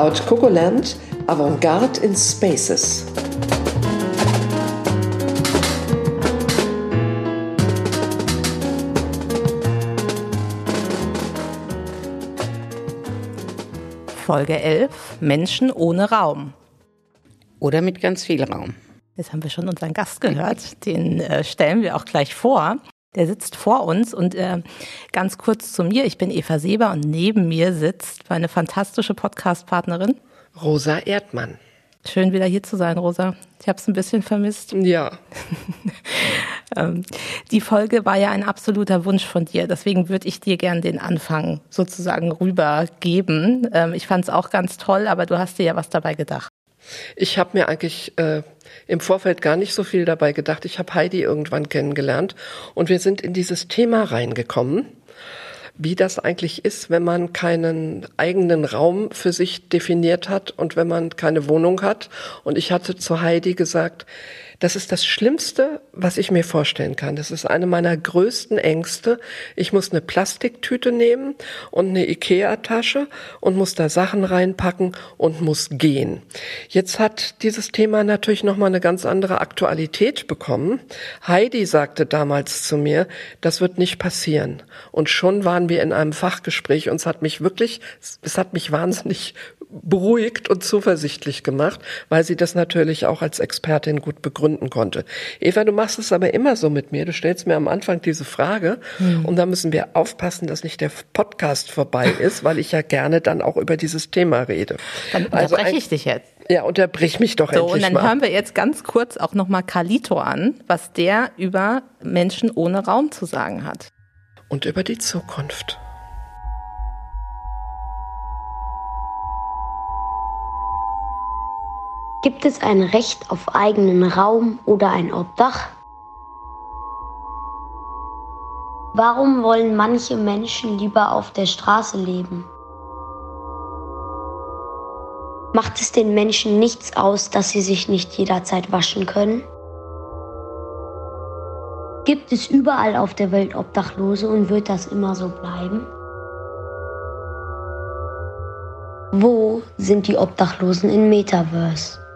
Cloud Cocoland Avantgarde in Spaces. Folge 11 Menschen ohne Raum. Oder mit ganz viel Raum. Jetzt haben wir schon unseren Gast gehört, den äh, stellen wir auch gleich vor. Der sitzt vor uns und äh, ganz kurz zu mir. Ich bin Eva Seber und neben mir sitzt meine fantastische Podcast-Partnerin Rosa Erdmann. Schön wieder hier zu sein, Rosa. Ich habe es ein bisschen vermisst. Ja. ähm, die Folge war ja ein absoluter Wunsch von dir. Deswegen würde ich dir gern den Anfang sozusagen rübergeben. Ähm, ich fand es auch ganz toll, aber du hast dir ja was dabei gedacht. Ich habe mir eigentlich äh, im Vorfeld gar nicht so viel dabei gedacht. Ich habe Heidi irgendwann kennengelernt und wir sind in dieses Thema reingekommen, wie das eigentlich ist, wenn man keinen eigenen Raum für sich definiert hat und wenn man keine Wohnung hat. Und ich hatte zu Heidi gesagt, das ist das Schlimmste, was ich mir vorstellen kann. Das ist eine meiner größten Ängste. Ich muss eine Plastiktüte nehmen und eine Ikea-Tasche und muss da Sachen reinpacken und muss gehen. Jetzt hat dieses Thema natürlich nochmal eine ganz andere Aktualität bekommen. Heidi sagte damals zu mir, das wird nicht passieren. Und schon waren wir in einem Fachgespräch und es hat mich wirklich, es hat mich wahnsinnig beruhigt und zuversichtlich gemacht, weil sie das natürlich auch als Expertin gut begründen konnte. Eva, du machst es aber immer so mit mir. Du stellst mir am Anfang diese Frage mhm. und da müssen wir aufpassen, dass nicht der Podcast vorbei ist, weil ich ja gerne dann auch über dieses Thema rede. Dann also unterbreche ich dich jetzt. Ja, unterbrich mich doch so, endlich mal. Und dann mal. hören wir jetzt ganz kurz auch nochmal Carlito an, was der über Menschen ohne Raum zu sagen hat. Und über die Zukunft. Gibt es ein Recht auf eigenen Raum oder ein Obdach? Warum wollen manche Menschen lieber auf der Straße leben? Macht es den Menschen nichts aus, dass sie sich nicht jederzeit waschen können? Gibt es überall auf der Welt Obdachlose und wird das immer so bleiben? Wo sind die Obdachlosen in Metaverse?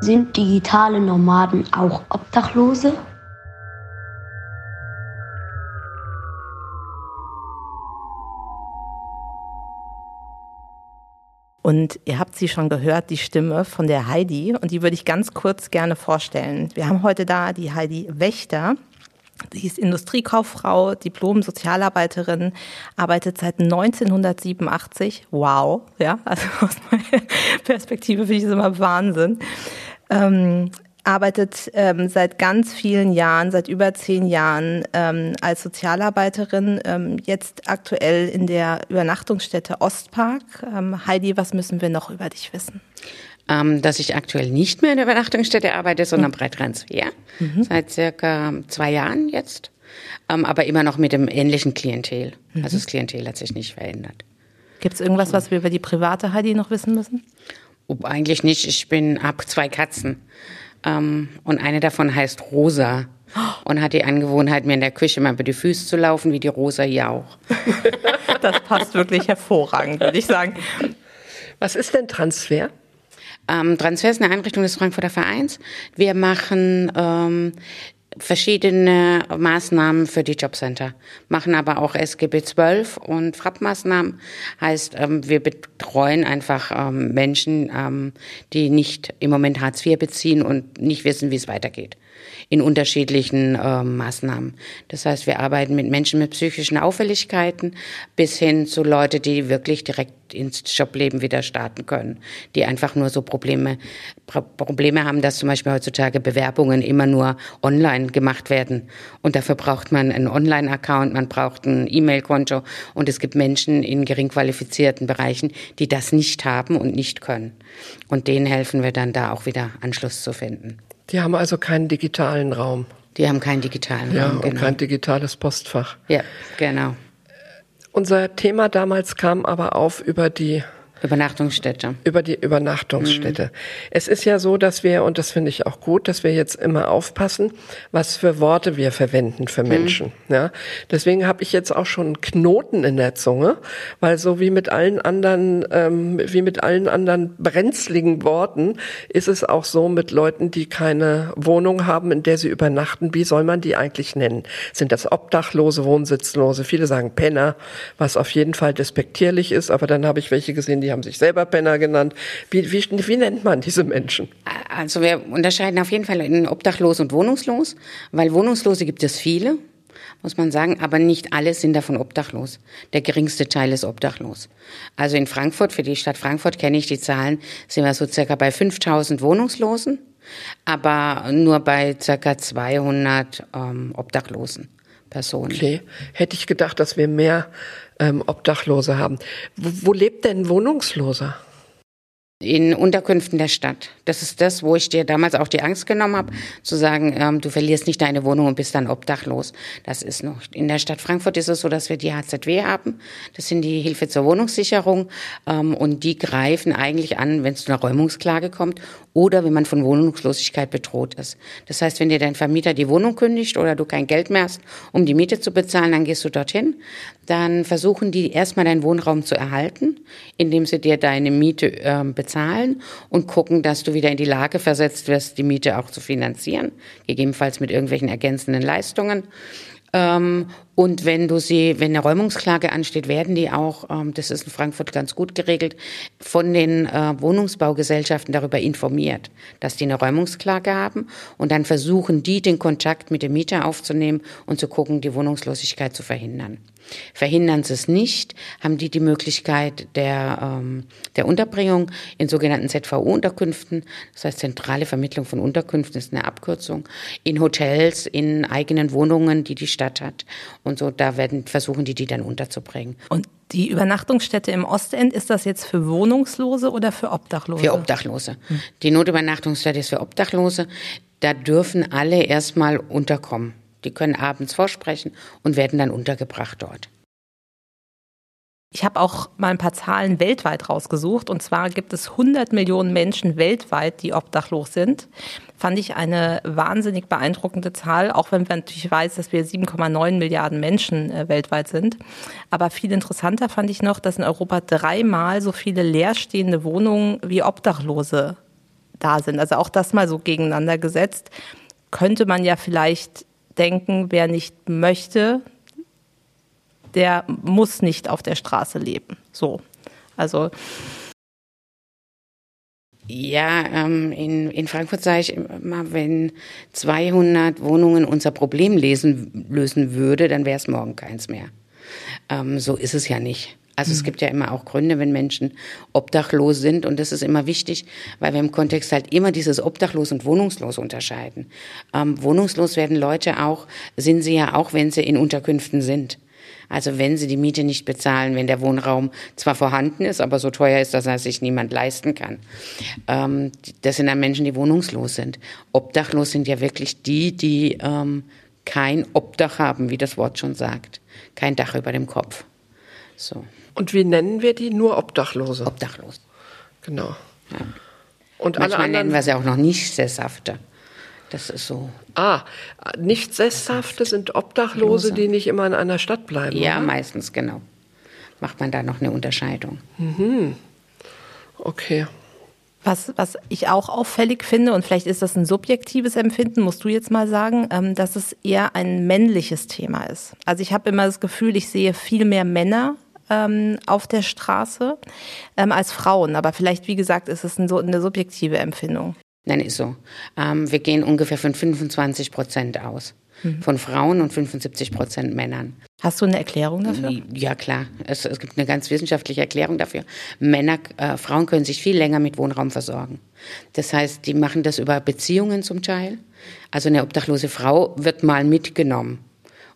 Sind digitale Nomaden auch Obdachlose? Und ihr habt sie schon gehört, die Stimme von der Heidi. Und die würde ich ganz kurz gerne vorstellen. Wir haben heute da die Heidi Wächter. Sie ist Industriekauffrau, Diplom-Sozialarbeiterin, arbeitet seit 1987. Wow, ja, also aus meiner Perspektive finde ich das immer Wahnsinn ähm, arbeitet ähm, seit ganz vielen Jahren, seit über zehn Jahren ähm, als Sozialarbeiterin, ähm, jetzt aktuell in der Übernachtungsstätte Ostpark. Ähm, Heidi, was müssen wir noch über dich wissen? Ähm, dass ich aktuell nicht mehr in der Übernachtungsstätte arbeite, sondern mhm. Transfer. Mhm. Seit circa zwei Jahren jetzt. Ähm, aber immer noch mit dem ähnlichen Klientel. Mhm. Also das Klientel hat sich nicht verändert. Gibt es irgendwas, was wir über die private Heidi noch wissen müssen? Oh, eigentlich nicht. Ich bin hab zwei Katzen. Ähm, und eine davon heißt Rosa. Und hat die Angewohnheit, mir in der Küche mal über die Füße zu laufen, wie die Rosa hier auch. das passt wirklich hervorragend, würde ich sagen. Was ist denn Transfer? Ähm, Transfer ist eine Einrichtung des Frankfurter Vereins. Wir machen ähm, verschiedene Maßnahmen für die Jobcenter, machen aber auch SGB 12 und FRAP-Maßnahmen. Heißt, ähm, wir betreuen einfach ähm, Menschen, ähm, die nicht im Moment Hartz IV beziehen und nicht wissen, wie es weitergeht in unterschiedlichen äh, Maßnahmen. Das heißt, wir arbeiten mit Menschen mit psychischen Auffälligkeiten bis hin zu Leute, die wirklich direkt ins Jobleben wieder starten können, die einfach nur so Probleme, Probleme haben, dass zum Beispiel heutzutage Bewerbungen immer nur online gemacht werden. Und dafür braucht man einen Online-Account, man braucht ein E-Mail-Konto. Und es gibt Menschen in gering qualifizierten Bereichen, die das nicht haben und nicht können. Und denen helfen wir dann da auch wieder Anschluss zu finden. Die haben also keinen digitalen Raum. Die haben keinen digitalen ja, Raum. Ja, und genau. kein digitales Postfach. Ja, genau. Unser Thema damals kam aber auf über die Übernachtungsstätte. Über die Übernachtungsstätte. Mhm. Es ist ja so, dass wir, und das finde ich auch gut, dass wir jetzt immer aufpassen, was für Worte wir verwenden für mhm. Menschen. Mhm. Ja, deswegen habe ich jetzt auch schon einen Knoten in der Zunge, weil so wie mit allen anderen, ähm, wie mit allen anderen brenzligen Worten, ist es auch so mit Leuten, die keine Wohnung haben, in der sie übernachten. Wie soll man die eigentlich nennen? Sind das Obdachlose, Wohnsitzlose? Viele sagen Penner, was auf jeden Fall despektierlich ist, aber dann habe ich welche gesehen, die haben sich selber Penner genannt. Wie, wie, wie nennt man diese Menschen? Also wir unterscheiden auf jeden Fall in obdachlos und wohnungslos, weil Wohnungslose gibt es viele muss man sagen, aber nicht alle sind davon obdachlos. Der geringste Teil ist obdachlos. Also in Frankfurt, für die Stadt Frankfurt kenne ich die Zahlen, sind wir so circa bei 5000 Wohnungslosen, aber nur bei circa 200 ähm, Obdachlosen. Personen. Okay, hätte ich gedacht, dass wir mehr ähm, Obdachlose haben. Wo, wo lebt denn Wohnungsloser? In Unterkünften der Stadt. Das ist das, wo ich dir damals auch die Angst genommen habe, zu sagen, ähm, du verlierst nicht deine Wohnung und bist dann obdachlos. Das ist noch. In der Stadt Frankfurt ist es so, dass wir die HZW haben. Das sind die Hilfe zur Wohnungssicherung ähm, und die greifen eigentlich an, wenn es zu einer Räumungsklage kommt oder wenn man von Wohnungslosigkeit bedroht ist. Das heißt, wenn dir dein Vermieter die Wohnung kündigt oder du kein Geld mehr hast, um die Miete zu bezahlen, dann gehst du dorthin. Dann versuchen die erstmal deinen Wohnraum zu erhalten, indem sie dir deine Miete äh, bezahlen und gucken, dass du wieder in die Lage versetzt wirst, die Miete auch zu finanzieren, gegebenenfalls mit irgendwelchen ergänzenden Leistungen. Ähm, und wenn du sie, wenn eine Räumungsklage ansteht, werden die auch, ähm, das ist in Frankfurt ganz gut geregelt, von den äh, Wohnungsbaugesellschaften darüber informiert, dass die eine Räumungsklage haben. Und dann versuchen die, den Kontakt mit dem Mieter aufzunehmen und zu gucken, die Wohnungslosigkeit zu verhindern. Verhindern sie es nicht, haben die die Möglichkeit der, ähm, der Unterbringung in sogenannten ZVU-Unterkünften, das heißt zentrale Vermittlung von Unterkünften ist eine Abkürzung, in Hotels, in eigenen Wohnungen, die die Stadt hat und so, da werden versuchen die die dann unterzubringen. Und die Übernachtungsstätte im Ostend, ist das jetzt für Wohnungslose oder für Obdachlose? Für Obdachlose. Hm. Die Notübernachtungsstätte ist für Obdachlose. Da dürfen alle erstmal unterkommen. Die können abends vorsprechen und werden dann untergebracht dort. Ich habe auch mal ein paar Zahlen weltweit rausgesucht. Und zwar gibt es 100 Millionen Menschen weltweit, die obdachlos sind. Fand ich eine wahnsinnig beeindruckende Zahl, auch wenn man natürlich weiß, dass wir 7,9 Milliarden Menschen äh, weltweit sind. Aber viel interessanter fand ich noch, dass in Europa dreimal so viele leerstehende Wohnungen wie Obdachlose da sind. Also auch das mal so gegeneinander gesetzt. Könnte man ja vielleicht denken, wer nicht möchte, der muss nicht auf der Straße leben. So. Also. Ja, ähm, in, in Frankfurt sage ich immer, wenn 200 Wohnungen unser Problem lesen, lösen würde, dann wäre es morgen keins mehr. Ähm, so ist es ja nicht. Also mhm. es gibt ja immer auch Gründe, wenn Menschen obdachlos sind und das ist immer wichtig, weil wir im Kontext halt immer dieses obdachlos und wohnungslos unterscheiden. Ähm, wohnungslos werden Leute auch, sind sie ja auch, wenn sie in Unterkünften sind. Also wenn sie die Miete nicht bezahlen, wenn der Wohnraum zwar vorhanden ist, aber so teuer ist, dass er sich niemand leisten kann. Ähm, das sind dann Menschen, die wohnungslos sind. Obdachlos sind ja wirklich die, die ähm, kein Obdach haben, wie das Wort schon sagt. Kein Dach über dem Kopf. So. Und wie nennen wir die? Nur Obdachlose. Obdachlos. Genau. Ja. Und Manchmal alle anderen nennen wir sie auch noch nicht Sesshafte. Das ist so. Ah, nicht Sesshafte sind Obdachlose, die nicht immer in einer Stadt bleiben. Ja, oder? meistens, genau. Macht man da noch eine Unterscheidung. Mhm. Okay. Was, was ich auch auffällig finde, und vielleicht ist das ein subjektives Empfinden, musst du jetzt mal sagen, ähm, dass es eher ein männliches Thema ist. Also ich habe immer das Gefühl, ich sehe viel mehr Männer ähm, auf der Straße ähm, als Frauen. Aber vielleicht, wie gesagt, ist es ein, so eine subjektive Empfindung. Nein, ist so. Ähm, wir gehen ungefähr von 25 Prozent aus. Mhm. Von Frauen und 75 Prozent Männern. Hast du eine Erklärung dafür? Ja, klar. Es, es gibt eine ganz wissenschaftliche Erklärung dafür. Männer, äh, Frauen können sich viel länger mit Wohnraum versorgen. Das heißt, die machen das über Beziehungen zum Teil. Also eine obdachlose Frau wird mal mitgenommen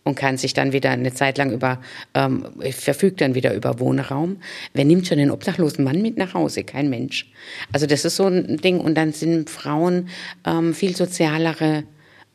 und kann sich dann wieder eine Zeit lang über, ähm, verfügt dann wieder über Wohnraum. Wer nimmt schon den obdachlosen Mann mit nach Hause? Kein Mensch. Also das ist so ein Ding. Und dann sind Frauen ähm, viel sozialere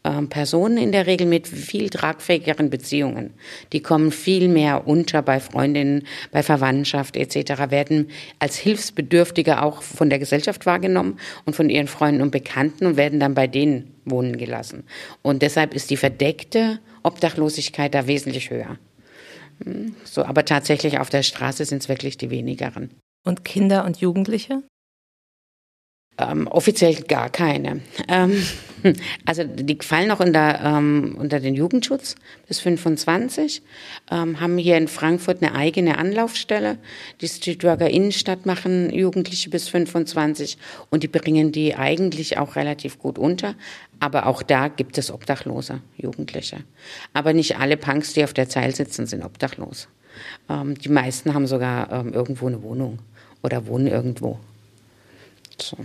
ähm, Personen in der Regel mit viel tragfähigeren Beziehungen. Die kommen viel mehr unter bei Freundinnen, bei Verwandtschaft etc., werden als Hilfsbedürftige auch von der Gesellschaft wahrgenommen und von ihren Freunden und Bekannten und werden dann bei denen wohnen gelassen. Und deshalb ist die verdeckte Obdachlosigkeit da wesentlich höher. Hm, so, aber tatsächlich auf der Straße sind es wirklich die wenigeren. Und Kinder und Jugendliche? Ähm, offiziell gar keine. Ähm, also die fallen noch unter, ähm, unter den Jugendschutz bis 25, ähm, haben hier in Frankfurt eine eigene Anlaufstelle. Die Streetworker Innenstadt machen Jugendliche bis 25 und die bringen die eigentlich auch relativ gut unter. Aber auch da gibt es obdachlose Jugendliche. Aber nicht alle Punks, die auf der Zeil sitzen, sind obdachlos. Ähm, die meisten haben sogar ähm, irgendwo eine Wohnung oder wohnen irgendwo. So.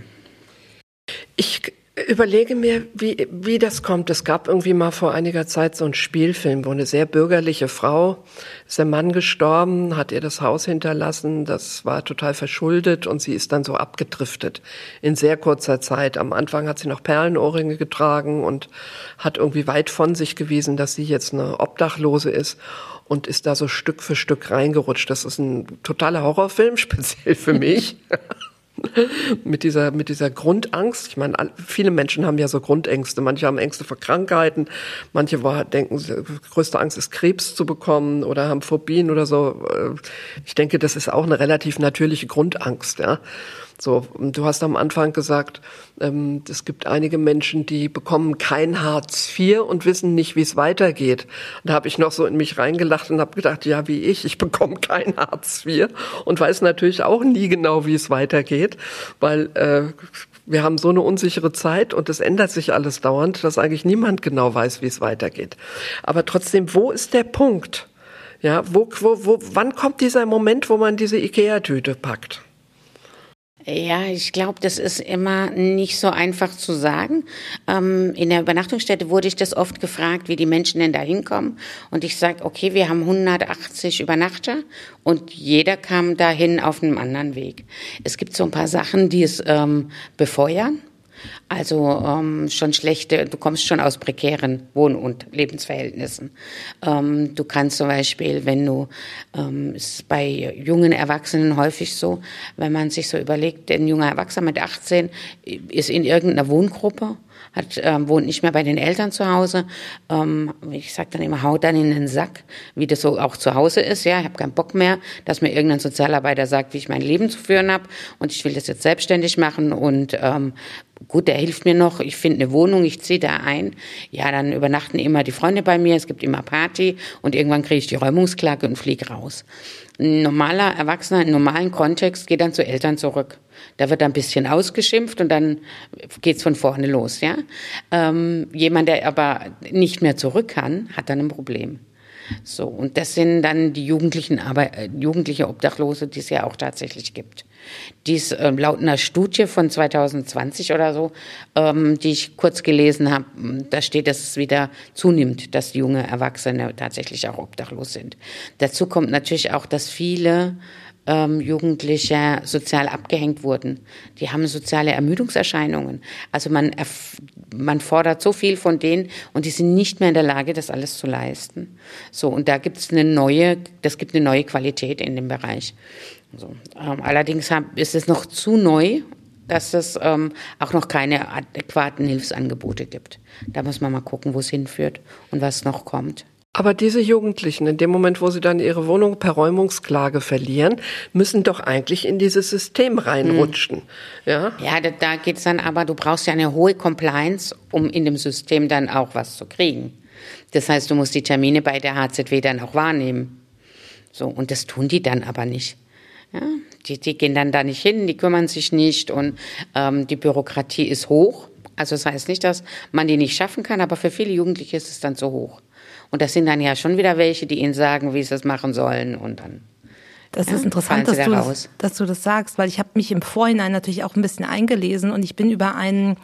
Überlege mir, wie, wie das kommt. Es gab irgendwie mal vor einiger Zeit so einen Spielfilm, wo eine sehr bürgerliche Frau, ist der Mann gestorben, hat ihr das Haus hinterlassen, das war total verschuldet und sie ist dann so abgedriftet in sehr kurzer Zeit. Am Anfang hat sie noch Perlenohrringe getragen und hat irgendwie weit von sich gewiesen, dass sie jetzt eine Obdachlose ist und ist da so Stück für Stück reingerutscht. Das ist ein totaler Horrorfilm, speziell für mich. mit dieser, mit dieser Grundangst. Ich meine, viele Menschen haben ja so Grundängste. Manche haben Ängste vor Krankheiten, manche denken, größte Angst ist Krebs zu bekommen oder haben Phobien oder so. Ich denke, das ist auch eine relativ natürliche Grundangst, ja. So, du hast am Anfang gesagt, ähm, es gibt einige Menschen, die bekommen kein Hartz IV und wissen nicht, wie es weitergeht. da habe ich noch so in mich reingelacht und habe gedacht, ja, wie ich, ich bekomme kein Hartz IV und weiß natürlich auch nie genau, wie es weitergeht, weil äh, wir haben so eine unsichere Zeit und es ändert sich alles dauernd, dass eigentlich niemand genau weiß, wie es weitergeht. Aber trotzdem, wo ist der Punkt? Ja, wo, wo, wo, wann kommt dieser Moment, wo man diese Ikea-Tüte packt? Ja, ich glaube, das ist immer nicht so einfach zu sagen. Ähm, in der Übernachtungsstätte wurde ich das oft gefragt, wie die Menschen denn da hinkommen. Und ich sage, okay, wir haben 180 Übernachter und jeder kam dahin auf einem anderen Weg. Es gibt so ein paar Sachen, die es ähm, befeuern. Also ähm, schon schlechte, du kommst schon aus prekären Wohn- und Lebensverhältnissen. Ähm, du kannst zum Beispiel, wenn du, ähm, ist bei jungen Erwachsenen häufig so, wenn man sich so überlegt, ein junger Erwachsener mit 18 ist in irgendeiner Wohngruppe hat, ähm, wohnt nicht mehr bei den Eltern zu Hause. Ähm, ich sage dann immer, haut dann in den Sack, wie das so auch zu Hause ist. Ja, ich habe keinen Bock mehr, dass mir irgendein Sozialarbeiter sagt, wie ich mein Leben zu führen habe und ich will das jetzt selbstständig machen und ähm, gut, der hilft mir noch, ich finde eine Wohnung, ich ziehe da ein. Ja, dann übernachten immer die Freunde bei mir, es gibt immer Party und irgendwann kriege ich die Räumungsklage und fliege raus. Ein normaler Erwachsener im normalen Kontext geht dann zu Eltern zurück. Da wird ein bisschen ausgeschimpft und dann geht's von vorne los. Ja? Ähm, jemand, der aber nicht mehr zurück kann, hat dann ein Problem. So, und das sind dann die jugendlichen, aber äh, jugendliche Obdachlose, die es ja auch tatsächlich gibt. Dies äh, laut einer Studie von 2020 oder so, ähm, die ich kurz gelesen habe, da steht, dass es wieder zunimmt, dass junge Erwachsene tatsächlich auch obdachlos sind. Dazu kommt natürlich auch, dass viele ähm, Jugendliche sozial abgehängt wurden. Die haben soziale Ermüdungserscheinungen. Also man, man fordert so viel von denen und die sind nicht mehr in der Lage, das alles zu leisten. So, und da gibt es eine neue, das gibt eine neue Qualität in dem Bereich. So, ähm, allerdings hab, ist es noch zu neu, dass es ähm, auch noch keine adäquaten Hilfsangebote gibt. Da muss man mal gucken, wo es hinführt und was noch kommt. Aber diese Jugendlichen, in dem Moment, wo sie dann ihre Wohnung per Räumungsklage verlieren, müssen doch eigentlich in dieses System reinrutschen. Hm. Ja, ja da, da geht es dann aber, du brauchst ja eine hohe Compliance, um in dem System dann auch was zu kriegen. Das heißt, du musst die Termine bei der HZW dann auch wahrnehmen. So, und das tun die dann aber nicht. Ja, die, die gehen dann da nicht hin, die kümmern sich nicht und ähm, die Bürokratie ist hoch. Also das heißt nicht, dass man die nicht schaffen kann, aber für viele Jugendliche ist es dann zu hoch. Und das sind dann ja schon wieder welche, die ihnen sagen, wie sie das machen sollen und dann. Das ja, ist interessant, dass du, das, dass du das sagst, weil ich habe mich im Vorhinein natürlich auch ein bisschen eingelesen und ich bin über einen,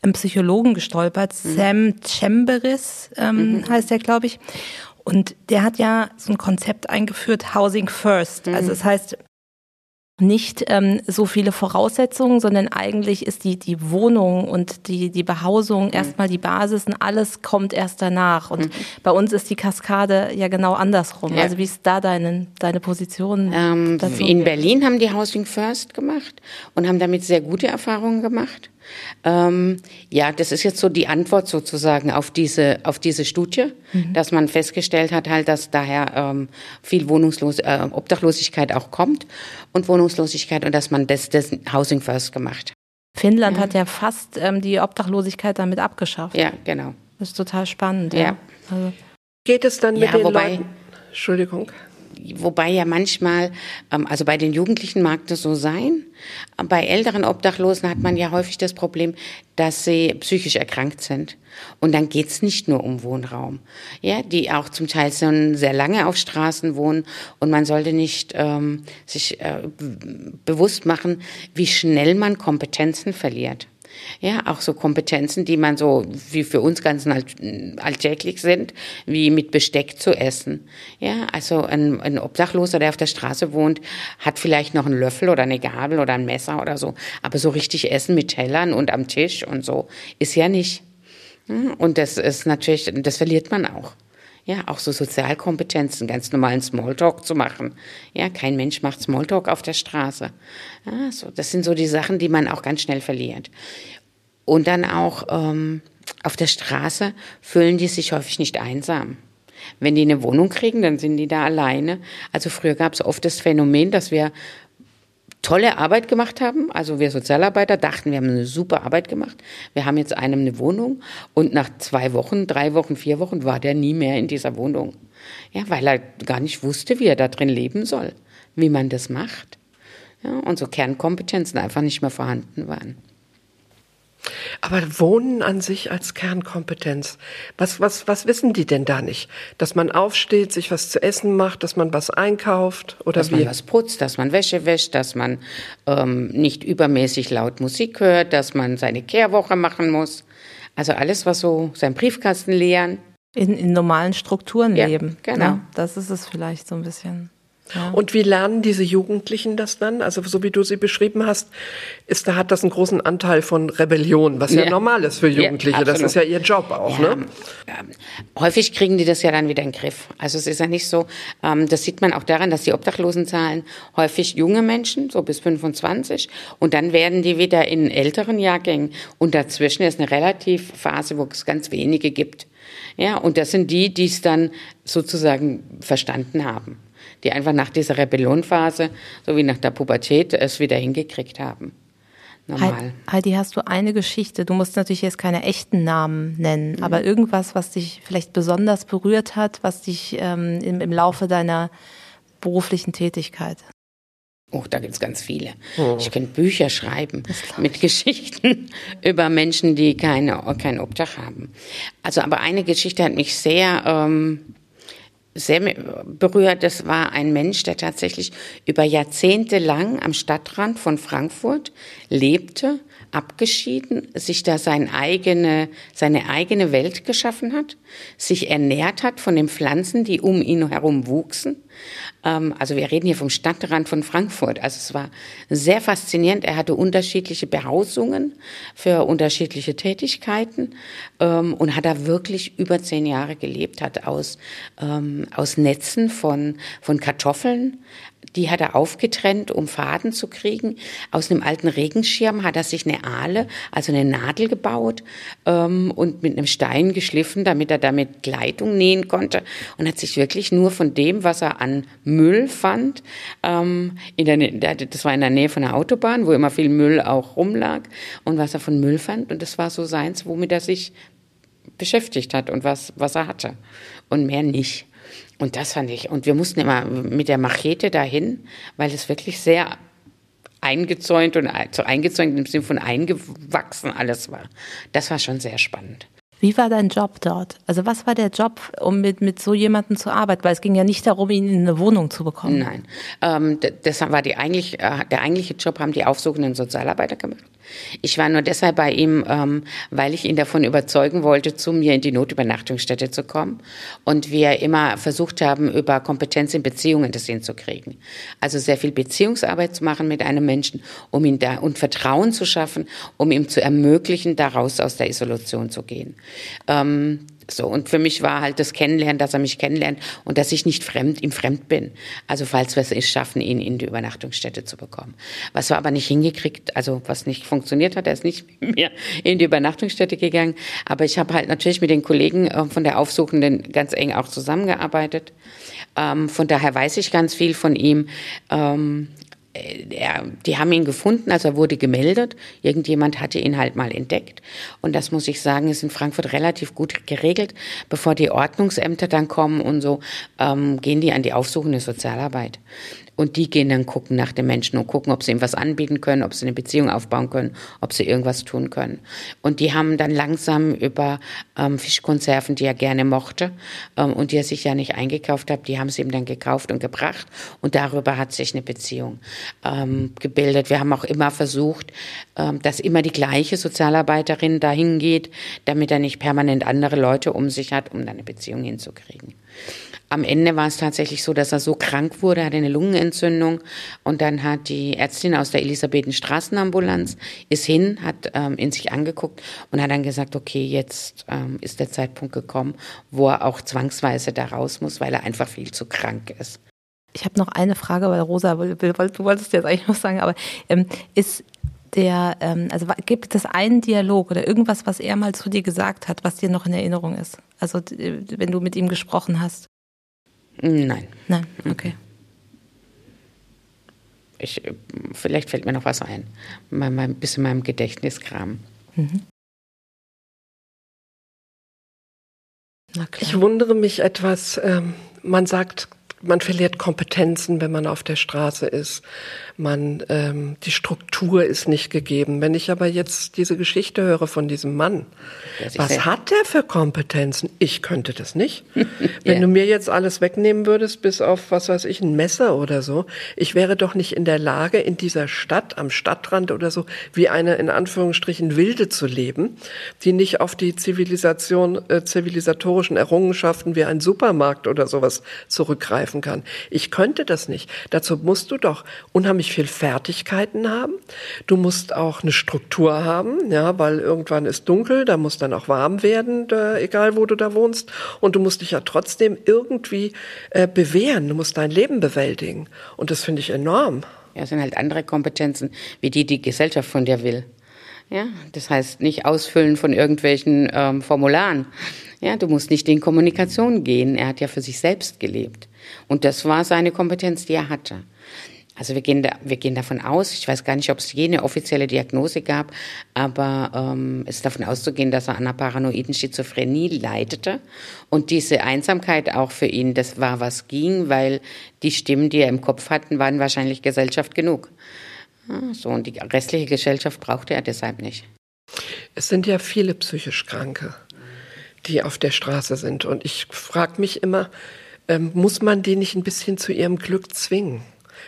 einen Psychologen gestolpert, mhm. Sam Chamberis ähm, mhm. heißt der, glaube ich. Und der hat ja so ein Konzept eingeführt, Housing First. Also mhm. Also das heißt, nicht ähm, so viele Voraussetzungen, sondern eigentlich ist die, die Wohnung und die, die Behausung mhm. erstmal die Basis und alles kommt erst danach. Und mhm. bei uns ist die Kaskade ja genau andersrum. Ja. Also wie ist da deine, deine Position? Ähm, in Berlin haben die Housing First gemacht und haben damit sehr gute Erfahrungen gemacht. Ähm, ja, das ist jetzt so die Antwort sozusagen auf diese, auf diese Studie, mhm. dass man festgestellt hat halt, dass daher ähm, viel Wohnungslos äh, Obdachlosigkeit auch kommt und Wohnungslosigkeit und dass man das, das Housing First gemacht. Finnland ja. hat ja fast ähm, die Obdachlosigkeit damit abgeschafft. Ja, genau. Das ist total spannend. Ja. ja. Also. Geht es dann mit ja, den wobei, Leuten? Entschuldigung wobei ja manchmal, ähm, also bei den Jugendlichen mag das so sein, bei älteren Obdachlosen hat man ja häufig das Problem, dass sie psychisch erkrankt sind. Und dann geht's nicht nur um Wohnraum, ja, die auch zum Teil schon sehr lange auf Straßen wohnen. Und man sollte nicht ähm, sich äh, bewusst machen, wie schnell man Kompetenzen verliert. Ja, auch so Kompetenzen, die man so, wie für uns ganz alltäglich sind, wie mit Besteck zu essen. Ja, also ein, ein Obdachloser, der auf der Straße wohnt, hat vielleicht noch einen Löffel oder eine Gabel oder ein Messer oder so. Aber so richtig Essen mit Tellern und am Tisch und so ist ja nicht. Und das ist natürlich, das verliert man auch. Ja, auch so Sozialkompetenzen, ganz normalen Smalltalk zu machen. Ja, kein Mensch macht Smalltalk auf der Straße. Ja, so, das sind so die Sachen, die man auch ganz schnell verliert. Und dann auch ähm, auf der Straße fühlen die sich häufig nicht einsam. Wenn die eine Wohnung kriegen, dann sind die da alleine. Also früher gab es oft das Phänomen, dass wir tolle Arbeit gemacht haben. Also wir Sozialarbeiter dachten, wir haben eine super Arbeit gemacht. Wir haben jetzt einem eine Wohnung und nach zwei Wochen, drei Wochen, vier Wochen war der nie mehr in dieser Wohnung. Ja, weil er gar nicht wusste, wie er da drin leben soll, wie man das macht. Ja, und so Kernkompetenzen einfach nicht mehr vorhanden waren. Aber Wohnen an sich als Kernkompetenz, was, was, was wissen die denn da nicht? Dass man aufsteht, sich was zu essen macht, dass man was einkauft oder dass wie? man was putzt, dass man Wäsche wäscht, dass man ähm, nicht übermäßig laut Musik hört, dass man seine Kehrwoche machen muss. Also alles, was so sein Briefkasten leeren. In, in normalen Strukturen ja, leben. Genau. Ja, das ist es vielleicht so ein bisschen. Und wie lernen diese Jugendlichen das dann? Also so wie du sie beschrieben hast, ist da hat das einen großen Anteil von Rebellion, was ja, ja normal ist für Jugendliche. Ja, das ist ja ihr Job auch. Ja. Ne? Häufig kriegen die das ja dann wieder in den Griff. Also es ist ja nicht so. Ähm, das sieht man auch daran, dass die Obdachlosenzahlen häufig junge Menschen, so bis 25, und dann werden die wieder in älteren Jahrgängen. Und dazwischen ist eine relativ Phase, wo es ganz wenige gibt. Ja, und das sind die, die es dann sozusagen verstanden haben die einfach nach dieser Rebellionphase, so wie nach der Pubertät, es wieder hingekriegt haben. Normal. Heidi, hast du eine Geschichte? Du musst natürlich jetzt keine echten Namen nennen, mhm. aber irgendwas, was dich vielleicht besonders berührt hat, was dich ähm, im, im Laufe deiner beruflichen Tätigkeit Oh, da gibt's ganz viele. Oh. Ich könnte Bücher schreiben mit Geschichten über Menschen, die keine, kein Obdach haben. Also, aber eine Geschichte hat mich sehr ähm, sehr berührt. Das war ein Mensch, der tatsächlich über Jahrzehnte lang am Stadtrand von Frankfurt lebte, abgeschieden, sich da seine eigene, seine eigene Welt geschaffen hat, sich ernährt hat von den Pflanzen, die um ihn herum wuchsen. Ähm, also wir reden hier vom Stadtrand von Frankfurt. Also es war sehr faszinierend. Er hatte unterschiedliche Behausungen für unterschiedliche Tätigkeiten ähm, und hat da wirklich über zehn Jahre gelebt, hat aus, ähm, aus Netzen von, von Kartoffeln, die hat er aufgetrennt, um Faden zu kriegen. Aus einem alten Regenschirm hat er sich eine Ahle, also eine Nadel gebaut ähm, und mit einem Stein geschliffen, damit er damit Gleitung nähen konnte. Und hat sich wirklich nur von dem, was er an Müll fand, ähm, in der, das war in der Nähe von der Autobahn, wo immer viel Müll auch rumlag, und was er von Müll fand. Und das war so seins, womit er sich beschäftigt hat und was, was er hatte. Und mehr nicht. Und das fand ich, und wir mussten immer mit der Machete dahin, weil es wirklich sehr eingezäunt und so eingezäunt im Sinne von eingewachsen alles war. Das war schon sehr spannend. Wie war dein Job dort? Also was war der Job, um mit, mit so jemandem zu arbeiten? Weil es ging ja nicht darum, ihn in eine Wohnung zu bekommen. Nein, ähm, das war die eigentlich, äh, der eigentliche Job, haben die aufsuchenden Sozialarbeiter gemacht. Ich war nur deshalb bei ihm, ähm, weil ich ihn davon überzeugen wollte, zu mir in die Notübernachtung zu kommen. Und wir immer versucht haben, über Kompetenz in Beziehungen das hinzukriegen. Also sehr viel Beziehungsarbeit zu machen mit einem Menschen, um ihn da und Vertrauen zu schaffen, um ihm zu ermöglichen, daraus aus der Isolation zu gehen. Ähm, so, und für mich war halt das Kennenlernen, dass er mich kennenlernt und dass ich nicht fremd, ihm fremd bin. Also falls wir es schaffen, ihn in die Übernachtungsstätte zu bekommen. Was wir aber nicht hingekriegt, also was nicht funktioniert hat, er ist nicht mit mir in die Übernachtungsstätte gegangen. Aber ich habe halt natürlich mit den Kollegen äh, von der Aufsuchenden ganz eng auch zusammengearbeitet. Ähm, von daher weiß ich ganz viel von ihm. Ähm, äh, er, die haben ihn gefunden, also er wurde gemeldet. Irgendjemand hatte ihn halt mal entdeckt. Und das muss ich sagen, ist in Frankfurt relativ gut geregelt. Bevor die Ordnungsämter dann kommen und so, ähm, gehen die an die aufsuchende Sozialarbeit. Und die gehen dann gucken nach dem Menschen und gucken, ob sie ihm was anbieten können, ob sie eine Beziehung aufbauen können, ob sie irgendwas tun können. Und die haben dann langsam über ähm, Fischkonserven, die er gerne mochte ähm, und die er sich ja nicht eingekauft hat, die haben sie ihm dann gekauft und gebracht. Und darüber hat sich eine Beziehung ähm, gebildet. Wir haben auch immer versucht, ähm, dass immer die gleiche Sozialarbeiterin dahin geht, damit er nicht permanent andere Leute um sich hat, um dann eine Beziehung hinzukriegen. Am Ende war es tatsächlich so, dass er so krank wurde, hatte eine Lungenentzündung und dann hat die Ärztin aus der Elisabethen-Straßenambulanz ist hin, hat ähm, in sich angeguckt und hat dann gesagt, okay, jetzt ähm, ist der Zeitpunkt gekommen, wo er auch zwangsweise da raus muss, weil er einfach viel zu krank ist. Ich habe noch eine Frage, weil Rosa, du wolltest jetzt eigentlich noch sagen, aber ähm, ist der, ähm, also gibt es einen Dialog oder irgendwas, was er mal zu dir gesagt hat, was dir noch in Erinnerung ist? Also wenn du mit ihm gesprochen hast? Nein. Nein, okay. Ich, vielleicht fällt mir noch was ein. Mal, mal ein bisschen meinem Gedächtniskram. Mhm. Ich wundere mich etwas. Ähm, man sagt man verliert Kompetenzen, wenn man auf der Straße ist. Man, ähm, die Struktur ist nicht gegeben. Wenn ich aber jetzt diese Geschichte höre von diesem Mann, was hat der für Kompetenzen? Ich könnte das nicht. Wenn ja. du mir jetzt alles wegnehmen würdest, bis auf, was weiß ich, ein Messer oder so, ich wäre doch nicht in der Lage, in dieser Stadt, am Stadtrand oder so, wie eine, in Anführungsstrichen, Wilde zu leben, die nicht auf die Zivilisation, äh, zivilisatorischen Errungenschaften wie ein Supermarkt oder sowas zurückgreifen greifen kann. Ich könnte das nicht. Dazu musst du doch unheimlich viel Fertigkeiten haben. Du musst auch eine Struktur haben, ja, weil irgendwann ist dunkel, da muss dann auch warm werden, da, egal wo du da wohnst. Und du musst dich ja trotzdem irgendwie äh, bewähren. Du musst dein Leben bewältigen. Und das finde ich enorm. Ja, sind halt andere Kompetenzen, wie die die Gesellschaft von dir will. Ja, das heißt nicht Ausfüllen von irgendwelchen ähm, Formularen. Ja, du musst nicht in Kommunikation gehen. Er hat ja für sich selbst gelebt. Und das war seine Kompetenz, die er hatte. Also wir gehen, da, wir gehen davon aus, ich weiß gar nicht, ob es je eine offizielle Diagnose gab, aber ähm, es ist davon auszugehen, dass er an einer paranoiden Schizophrenie leidete. Und diese Einsamkeit auch für ihn, das war, was ging, weil die Stimmen, die er im Kopf hatten, waren wahrscheinlich Gesellschaft genug. Ja, so, und die restliche Gesellschaft brauchte er deshalb nicht. Es sind ja viele psychisch Kranke, die auf der Straße sind. Und ich frage mich immer, ähm, muss man die nicht ein bisschen zu ihrem Glück zwingen?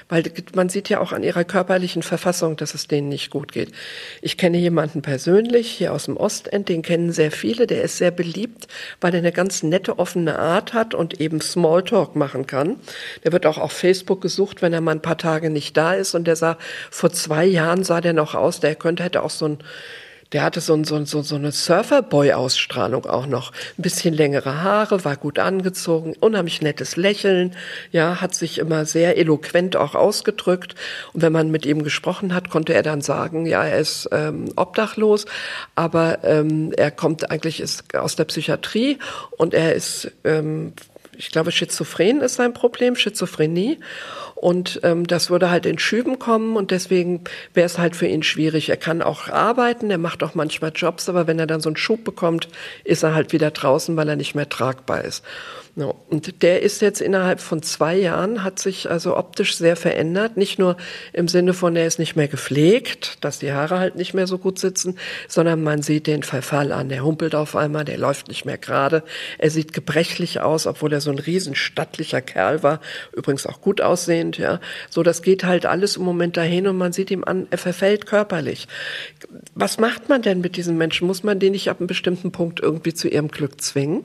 Weil man sieht ja auch an ihrer körperlichen Verfassung, dass es denen nicht gut geht. Ich kenne jemanden persönlich hier aus dem Ostend, den kennen sehr viele, der ist sehr beliebt, weil er eine ganz nette, offene Art hat und eben Smalltalk machen kann. Der wird auch auf Facebook gesucht, wenn er mal ein paar Tage nicht da ist und der sah, vor zwei Jahren sah der noch aus, der könnte, hätte auch so ein der hatte so, so, so, so eine Surferboy-Ausstrahlung auch noch. Ein bisschen längere Haare, war gut angezogen, unheimlich nettes Lächeln, ja, hat sich immer sehr eloquent auch ausgedrückt. Und wenn man mit ihm gesprochen hat, konnte er dann sagen, ja, er ist ähm, obdachlos, aber ähm, er kommt eigentlich ist aus der Psychiatrie und er ist, ähm, ich glaube, Schizophren ist sein Problem, Schizophrenie. Und ähm, das würde halt in Schüben kommen und deswegen wäre es halt für ihn schwierig. Er kann auch arbeiten, er macht auch manchmal Jobs, aber wenn er dann so einen Schub bekommt, ist er halt wieder draußen, weil er nicht mehr tragbar ist. No. Und der ist jetzt innerhalb von zwei Jahren, hat sich also optisch sehr verändert. Nicht nur im Sinne von, er ist nicht mehr gepflegt, dass die Haare halt nicht mehr so gut sitzen, sondern man sieht den Verfall an. Der humpelt auf einmal, der läuft nicht mehr gerade. Er sieht gebrechlich aus, obwohl er so ein riesenstattlicher Kerl war, übrigens auch gut aussehend, ja. So, das geht halt alles im Moment dahin und man sieht ihm an, er verfällt körperlich. Was macht man denn mit diesen Menschen? Muss man den nicht ab einem bestimmten Punkt irgendwie zu ihrem Glück zwingen?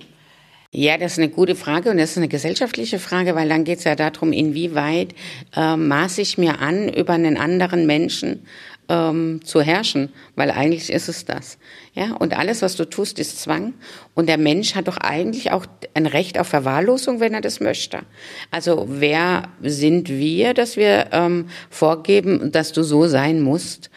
Ja, das ist eine gute Frage und das ist eine gesellschaftliche Frage, weil dann geht es ja darum, inwieweit äh, maße ich mir an, über einen anderen Menschen ähm, zu herrschen, weil eigentlich ist es das. Ja, und alles, was du tust, ist Zwang. Und der Mensch hat doch eigentlich auch ein Recht auf Verwahrlosung, wenn er das möchte. Also wer sind wir, dass wir ähm, vorgeben, dass du so sein musst?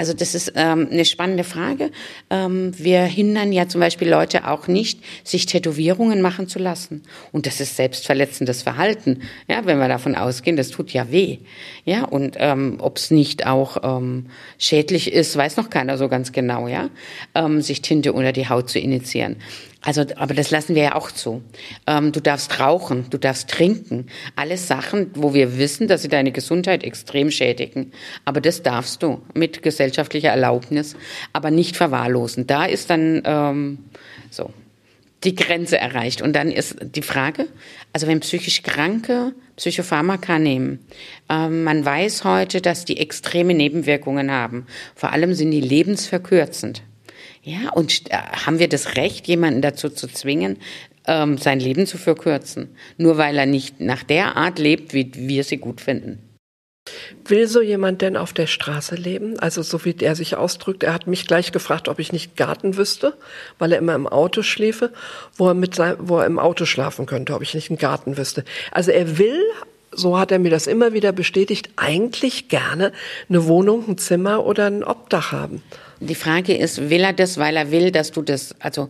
Also das ist ähm, eine spannende Frage. Ähm, wir hindern ja zum Beispiel Leute auch nicht, sich Tätowierungen machen zu lassen. Und das ist selbstverletzendes Verhalten. Ja, wenn wir davon ausgehen, das tut ja weh. Ja, und ähm, ob es nicht auch ähm, schädlich ist, weiß noch keiner so ganz genau. Ja ähm, sich Tinte unter die Haut zu initiieren. Also, aber das lassen wir ja auch zu. Ähm, du darfst rauchen, du darfst trinken. Alles Sachen, wo wir wissen, dass sie deine Gesundheit extrem schädigen. Aber das darfst du mit gesellschaftlicher Erlaubnis, aber nicht verwahrlosen. Da ist dann ähm, so die Grenze erreicht. Und dann ist die Frage, also wenn psychisch Kranke Psychopharmaka nehmen, ähm, man weiß heute, dass die extreme Nebenwirkungen haben. Vor allem sind die lebensverkürzend. Ja, und äh, haben wir das Recht, jemanden dazu zu zwingen, ähm, sein Leben zu verkürzen, nur weil er nicht nach der Art lebt, wie wir sie gut finden? Will so jemand denn auf der Straße leben? Also so wie er sich ausdrückt, er hat mich gleich gefragt, ob ich nicht Garten wüsste, weil er immer im Auto schläfe, wo er mit sein, wo er im Auto schlafen könnte, ob ich nicht einen Garten wüsste. Also er will, so hat er mir das immer wieder bestätigt, eigentlich gerne eine Wohnung, ein Zimmer oder ein Obdach haben. Die Frage ist, will er das, weil er will, dass du das, also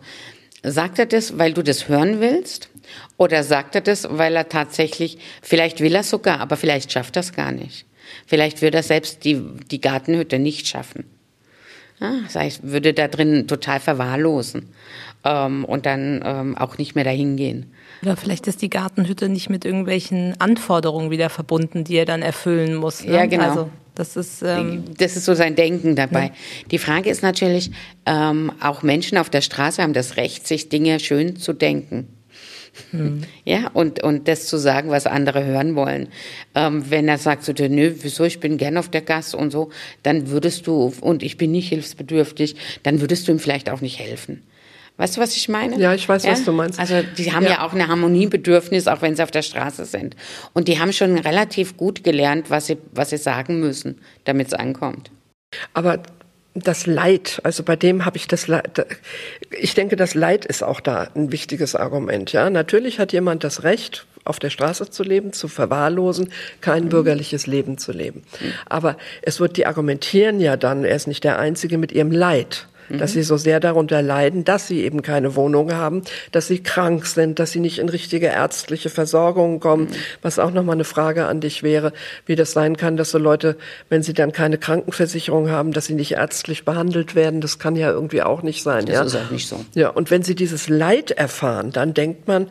sagt er das, weil du das hören willst? Oder sagt er das, weil er tatsächlich, vielleicht will er sogar, aber vielleicht schafft er es gar nicht. Vielleicht würde er selbst die, die Gartenhütte nicht schaffen. Ja, das heißt, würde da drin total verwahrlosen ähm, und dann ähm, auch nicht mehr dahin gehen. Oder vielleicht ist die Gartenhütte nicht mit irgendwelchen Anforderungen wieder verbunden, die er dann erfüllen muss. Ne? Ja, genau. Also das ist, ähm das ist so sein Denken dabei. Ja. Die Frage ist natürlich, ähm, auch Menschen auf der Straße haben das Recht, sich Dinge schön zu denken. Hm. Ja, und, und das zu sagen, was andere hören wollen. Ähm, wenn er sagt so, nö, wieso, ich bin gern auf der Gas und so, dann würdest du, und ich bin nicht hilfsbedürftig, dann würdest du ihm vielleicht auch nicht helfen. Weißt du, was ich meine? Ja, ich weiß, ja? was du meinst. Also die haben ja. ja. auch ein Harmoniebedürfnis, auch wenn sie auf der Straße sind. Und die haben schon relativ gut gelernt, was sie, was sie sagen müssen, damit es ankommt. Aber das Leid, also bei dem habe ich das Leid, ich denke, das Leid ist auch da ein wichtiges Argument. Ja, natürlich hat jemand das Recht, auf der Straße zu leben, zu verwahrlosen, kein mhm. bürgerliches Leben zu leben. Mhm. Aber es wird die argumentieren ja dann, er ist nicht der Einzige mit ihrem Leid dass sie so sehr darunter leiden, dass sie eben keine Wohnung haben, dass sie krank sind, dass sie nicht in richtige ärztliche Versorgung kommen, mhm. was auch nochmal eine Frage an dich wäre, wie das sein kann, dass so Leute, wenn sie dann keine Krankenversicherung haben, dass sie nicht ärztlich behandelt werden, das kann ja irgendwie auch nicht sein. Das ja? ist auch nicht so. Ja, und wenn sie dieses Leid erfahren, dann denkt man,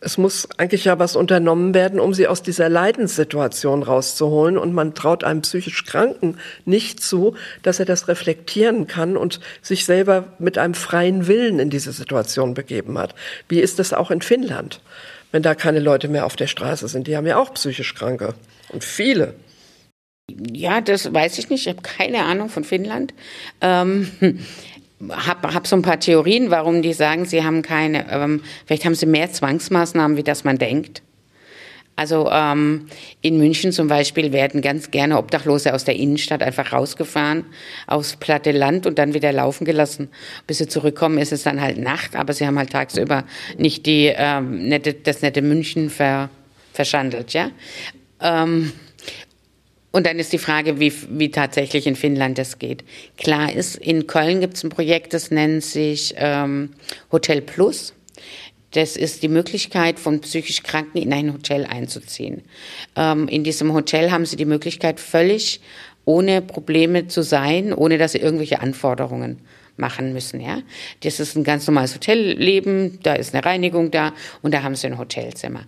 es muss eigentlich ja was unternommen werden, um sie aus dieser Leidenssituation rauszuholen. Und man traut einem psychisch Kranken nicht zu, dass er das reflektieren kann und sich selber mit einem freien Willen in diese Situation begeben hat. Wie ist das auch in Finnland, wenn da keine Leute mehr auf der Straße sind? Die haben ja auch psychisch Kranke und viele. Ja, das weiß ich nicht. Ich habe keine Ahnung von Finnland. Ähm, habe hab so ein paar Theorien, warum die sagen, sie haben keine, ähm, vielleicht haben sie mehr Zwangsmaßnahmen, wie das man denkt. Also ähm, in München zum Beispiel werden ganz gerne Obdachlose aus der Innenstadt einfach rausgefahren aufs platte Land und dann wieder laufen gelassen. Bis sie zurückkommen, ist es dann halt Nacht, aber sie haben halt tagsüber nicht die ähm, nette, das nette München ver, verschandelt, ja. Ähm, und dann ist die Frage, wie, wie tatsächlich in Finnland das geht. Klar ist, in Köln gibt es ein Projekt, das nennt sich ähm, Hotel Plus. Das ist die Möglichkeit, von psychisch Kranken in ein Hotel einzuziehen. Ähm, in diesem Hotel haben sie die Möglichkeit, völlig ohne Probleme zu sein, ohne dass sie irgendwelche Anforderungen machen müssen. Ja, das ist ein ganz normales Hotelleben. Da ist eine Reinigung da und da haben sie ein Hotelzimmer.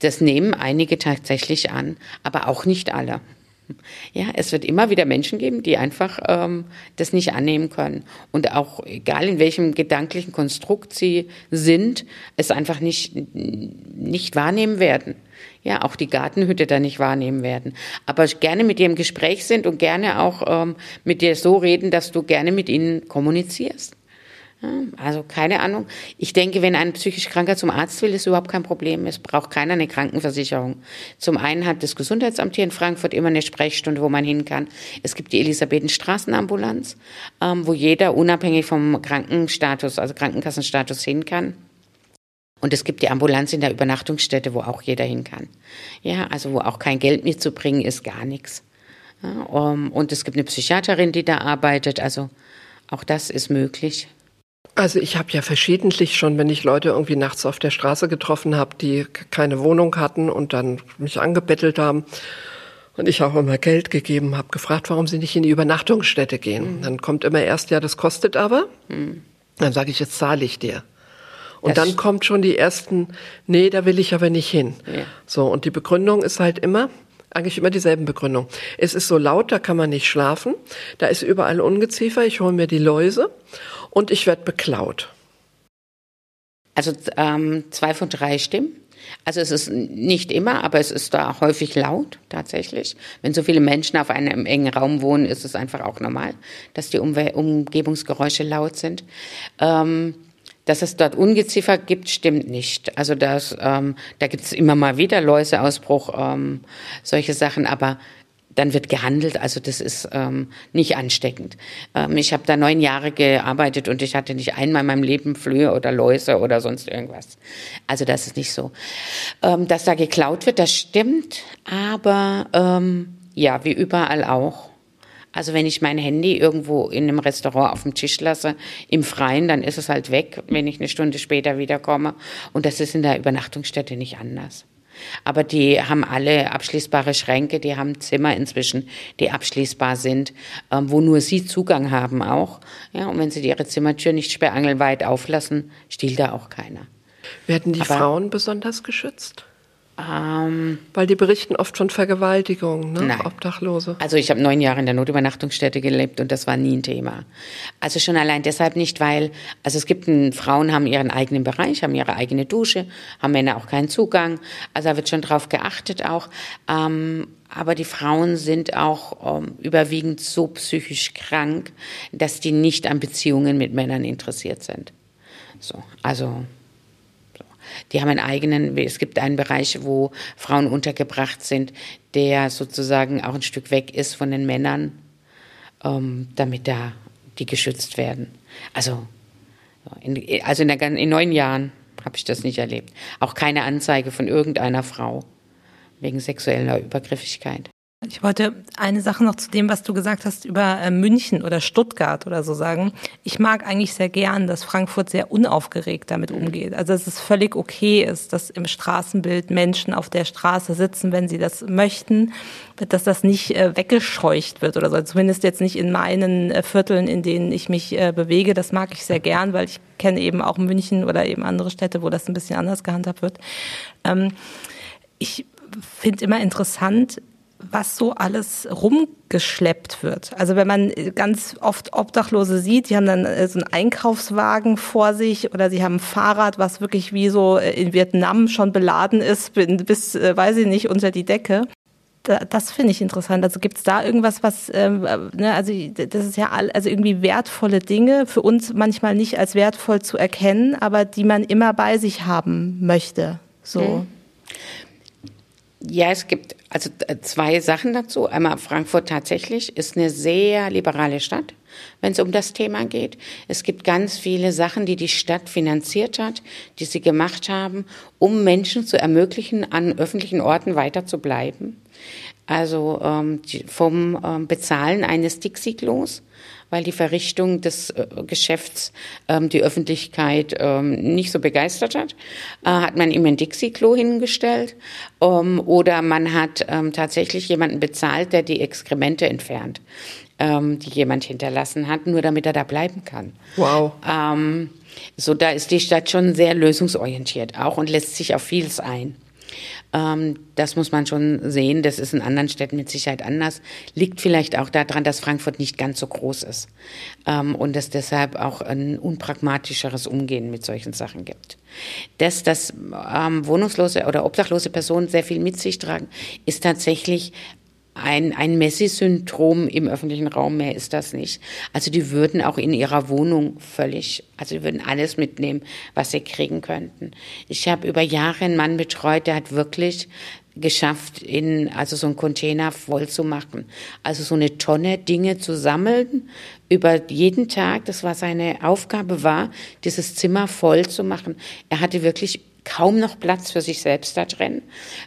Das nehmen einige tatsächlich an, aber auch nicht alle. Ja, es wird immer wieder Menschen geben, die einfach ähm, das nicht annehmen können. Und auch egal in welchem gedanklichen Konstrukt sie sind, es einfach nicht, nicht wahrnehmen werden. Ja, auch die Gartenhütte da nicht wahrnehmen werden. Aber gerne mit dir im Gespräch sind und gerne auch ähm, mit dir so reden, dass du gerne mit ihnen kommunizierst. Also keine Ahnung. Ich denke, wenn ein psychisch Kranker zum Arzt will, ist überhaupt kein Problem. Es braucht keiner eine Krankenversicherung. Zum einen hat das Gesundheitsamt hier in Frankfurt immer eine Sprechstunde, wo man hin kann. Es gibt die Elisabethenstraßenambulanz, ähm, wo jeder unabhängig vom Krankenstatus, also Krankenkassenstatus hin kann. Und es gibt die Ambulanz in der Übernachtungsstätte, wo auch jeder hin kann. Ja, also wo auch kein Geld mitzubringen ist, gar nichts. Ja, um, und es gibt eine Psychiaterin, die da arbeitet. Also auch das ist möglich. Also ich habe ja verschiedentlich schon, wenn ich Leute irgendwie nachts auf der Straße getroffen habe, die keine Wohnung hatten und dann mich angebettelt haben und ich auch immer Geld gegeben habe, gefragt, warum sie nicht in die Übernachtungsstätte gehen. Mhm. Dann kommt immer erst, ja, das kostet aber. Mhm. Dann sage ich, jetzt zahle ich dir. Und das dann kommt schon die ersten, nee, da will ich aber nicht hin. Ja. So, und die Begründung ist halt immer, eigentlich immer dieselben Begründung. Es ist so laut, da kann man nicht schlafen. Da ist überall Ungeziefer, ich hole mir die Läuse und ich werde beklaut. Also ähm, zwei von drei stimmen. Also es ist nicht immer, aber es ist da häufig laut tatsächlich. Wenn so viele Menschen auf einem engen Raum wohnen, ist es einfach auch normal, dass die Umwe Umgebungsgeräusche laut sind. Ähm, dass es dort Ungeziefer gibt, stimmt nicht. Also das, ähm, da gibt es immer mal wieder Läuseausbruch, ähm, solche Sachen, aber dann wird gehandelt. Also das ist ähm, nicht ansteckend. Ähm, ich habe da neun Jahre gearbeitet und ich hatte nicht einmal in meinem Leben Flöhe oder Läuse oder sonst irgendwas. Also das ist nicht so. Ähm, dass da geklaut wird, das stimmt, aber ähm, ja, wie überall auch. Also wenn ich mein Handy irgendwo in einem Restaurant auf dem Tisch lasse, im Freien, dann ist es halt weg, wenn ich eine Stunde später wiederkomme. Und das ist in der Übernachtungsstätte nicht anders. Aber die haben alle abschließbare Schränke, die haben Zimmer inzwischen, die abschließbar sind, ähm, wo nur sie Zugang haben auch. Ja, und wenn sie ihre Zimmertür nicht sperrangelweit auflassen, stiehlt da auch keiner. Werden die Aber, Frauen besonders geschützt? Ähm, Weil die berichten oft von Vergewaltigung, ne? Nein. Obdachlose. Also ich habe neun Jahre in der Notübernachtungsstätte gelebt und das war nie ein Thema. Also schon allein deshalb nicht, weil, also es gibt, ein, Frauen haben ihren eigenen Bereich, haben ihre eigene Dusche, haben Männer auch keinen Zugang. Also da wird schon drauf geachtet auch. Ähm, aber die Frauen sind auch ähm, überwiegend so psychisch krank, dass die nicht an Beziehungen mit Männern interessiert sind. So, also die haben einen eigenen, es gibt einen Bereich, wo Frauen untergebracht sind, der sozusagen auch ein Stück weg ist von den Männern, ähm, damit da die geschützt werden. Also, in, also in, der, in neun Jahren habe ich das nicht erlebt. Auch keine Anzeige von irgendeiner Frau wegen sexueller Übergriffigkeit. Ich wollte eine Sache noch zu dem, was du gesagt hast über äh, München oder Stuttgart oder so sagen. Ich mag eigentlich sehr gern, dass Frankfurt sehr unaufgeregt damit umgeht. Also dass es völlig okay ist, dass im Straßenbild Menschen auf der Straße sitzen, wenn sie das möchten, dass das nicht äh, weggescheucht wird oder so. Zumindest jetzt nicht in meinen äh, Vierteln, in denen ich mich bewege. Das mag ich sehr gern, weil ich kenne eben auch München oder eben andere Städte, wo das ein bisschen anders gehandhabt wird. Ähm, ich finde immer interessant, was so alles rumgeschleppt wird. Also wenn man ganz oft Obdachlose sieht, die haben dann äh, so einen Einkaufswagen vor sich oder sie haben ein Fahrrad, was wirklich wie so äh, in Vietnam schon beladen ist, bis, äh, weiß ich nicht, unter die Decke. Das finde ich interessant. Also gibt es da irgendwas, was, ähm, ne, also das ist ja all, also irgendwie wertvolle Dinge, für uns manchmal nicht als wertvoll zu erkennen, aber die man immer bei sich haben möchte. So. Mhm. Ja, es gibt also zwei Sachen dazu. Einmal Frankfurt tatsächlich ist eine sehr liberale Stadt, wenn es um das Thema geht. Es gibt ganz viele Sachen, die die Stadt finanziert hat, die sie gemacht haben, um Menschen zu ermöglichen, an öffentlichen Orten weiter zu bleiben. Also ähm, vom ähm, Bezahlen eines Dixie-Klos weil die Verrichtung des äh, Geschäfts ähm, die Öffentlichkeit ähm, nicht so begeistert hat, äh, hat man ihm ein Dixie-Klo hingestellt ähm, oder man hat ähm, tatsächlich jemanden bezahlt, der die Exkremente entfernt, ähm, die jemand hinterlassen hat, nur damit er da bleiben kann. Wow. Ähm, so, da ist die Stadt schon sehr lösungsorientiert auch und lässt sich auf vieles ein. Ähm, das muss man schon sehen. Das ist in anderen Städten mit Sicherheit anders. Liegt vielleicht auch daran, dass Frankfurt nicht ganz so groß ist ähm, und es deshalb auch ein unpragmatischeres Umgehen mit solchen Sachen gibt. Dass das ähm, wohnungslose oder obdachlose Personen sehr viel mit sich tragen, ist tatsächlich ein, ein Messi-Syndrom im öffentlichen Raum, mehr ist das nicht. Also die würden auch in ihrer Wohnung völlig, also die würden alles mitnehmen, was sie kriegen könnten. Ich habe über Jahre einen Mann betreut, der hat wirklich geschafft, in, also so einen Container voll zu machen. Also so eine Tonne Dinge zu sammeln über jeden Tag. Das war seine Aufgabe war, dieses Zimmer voll zu machen. Er hatte wirklich kaum noch Platz für sich selbst da drin.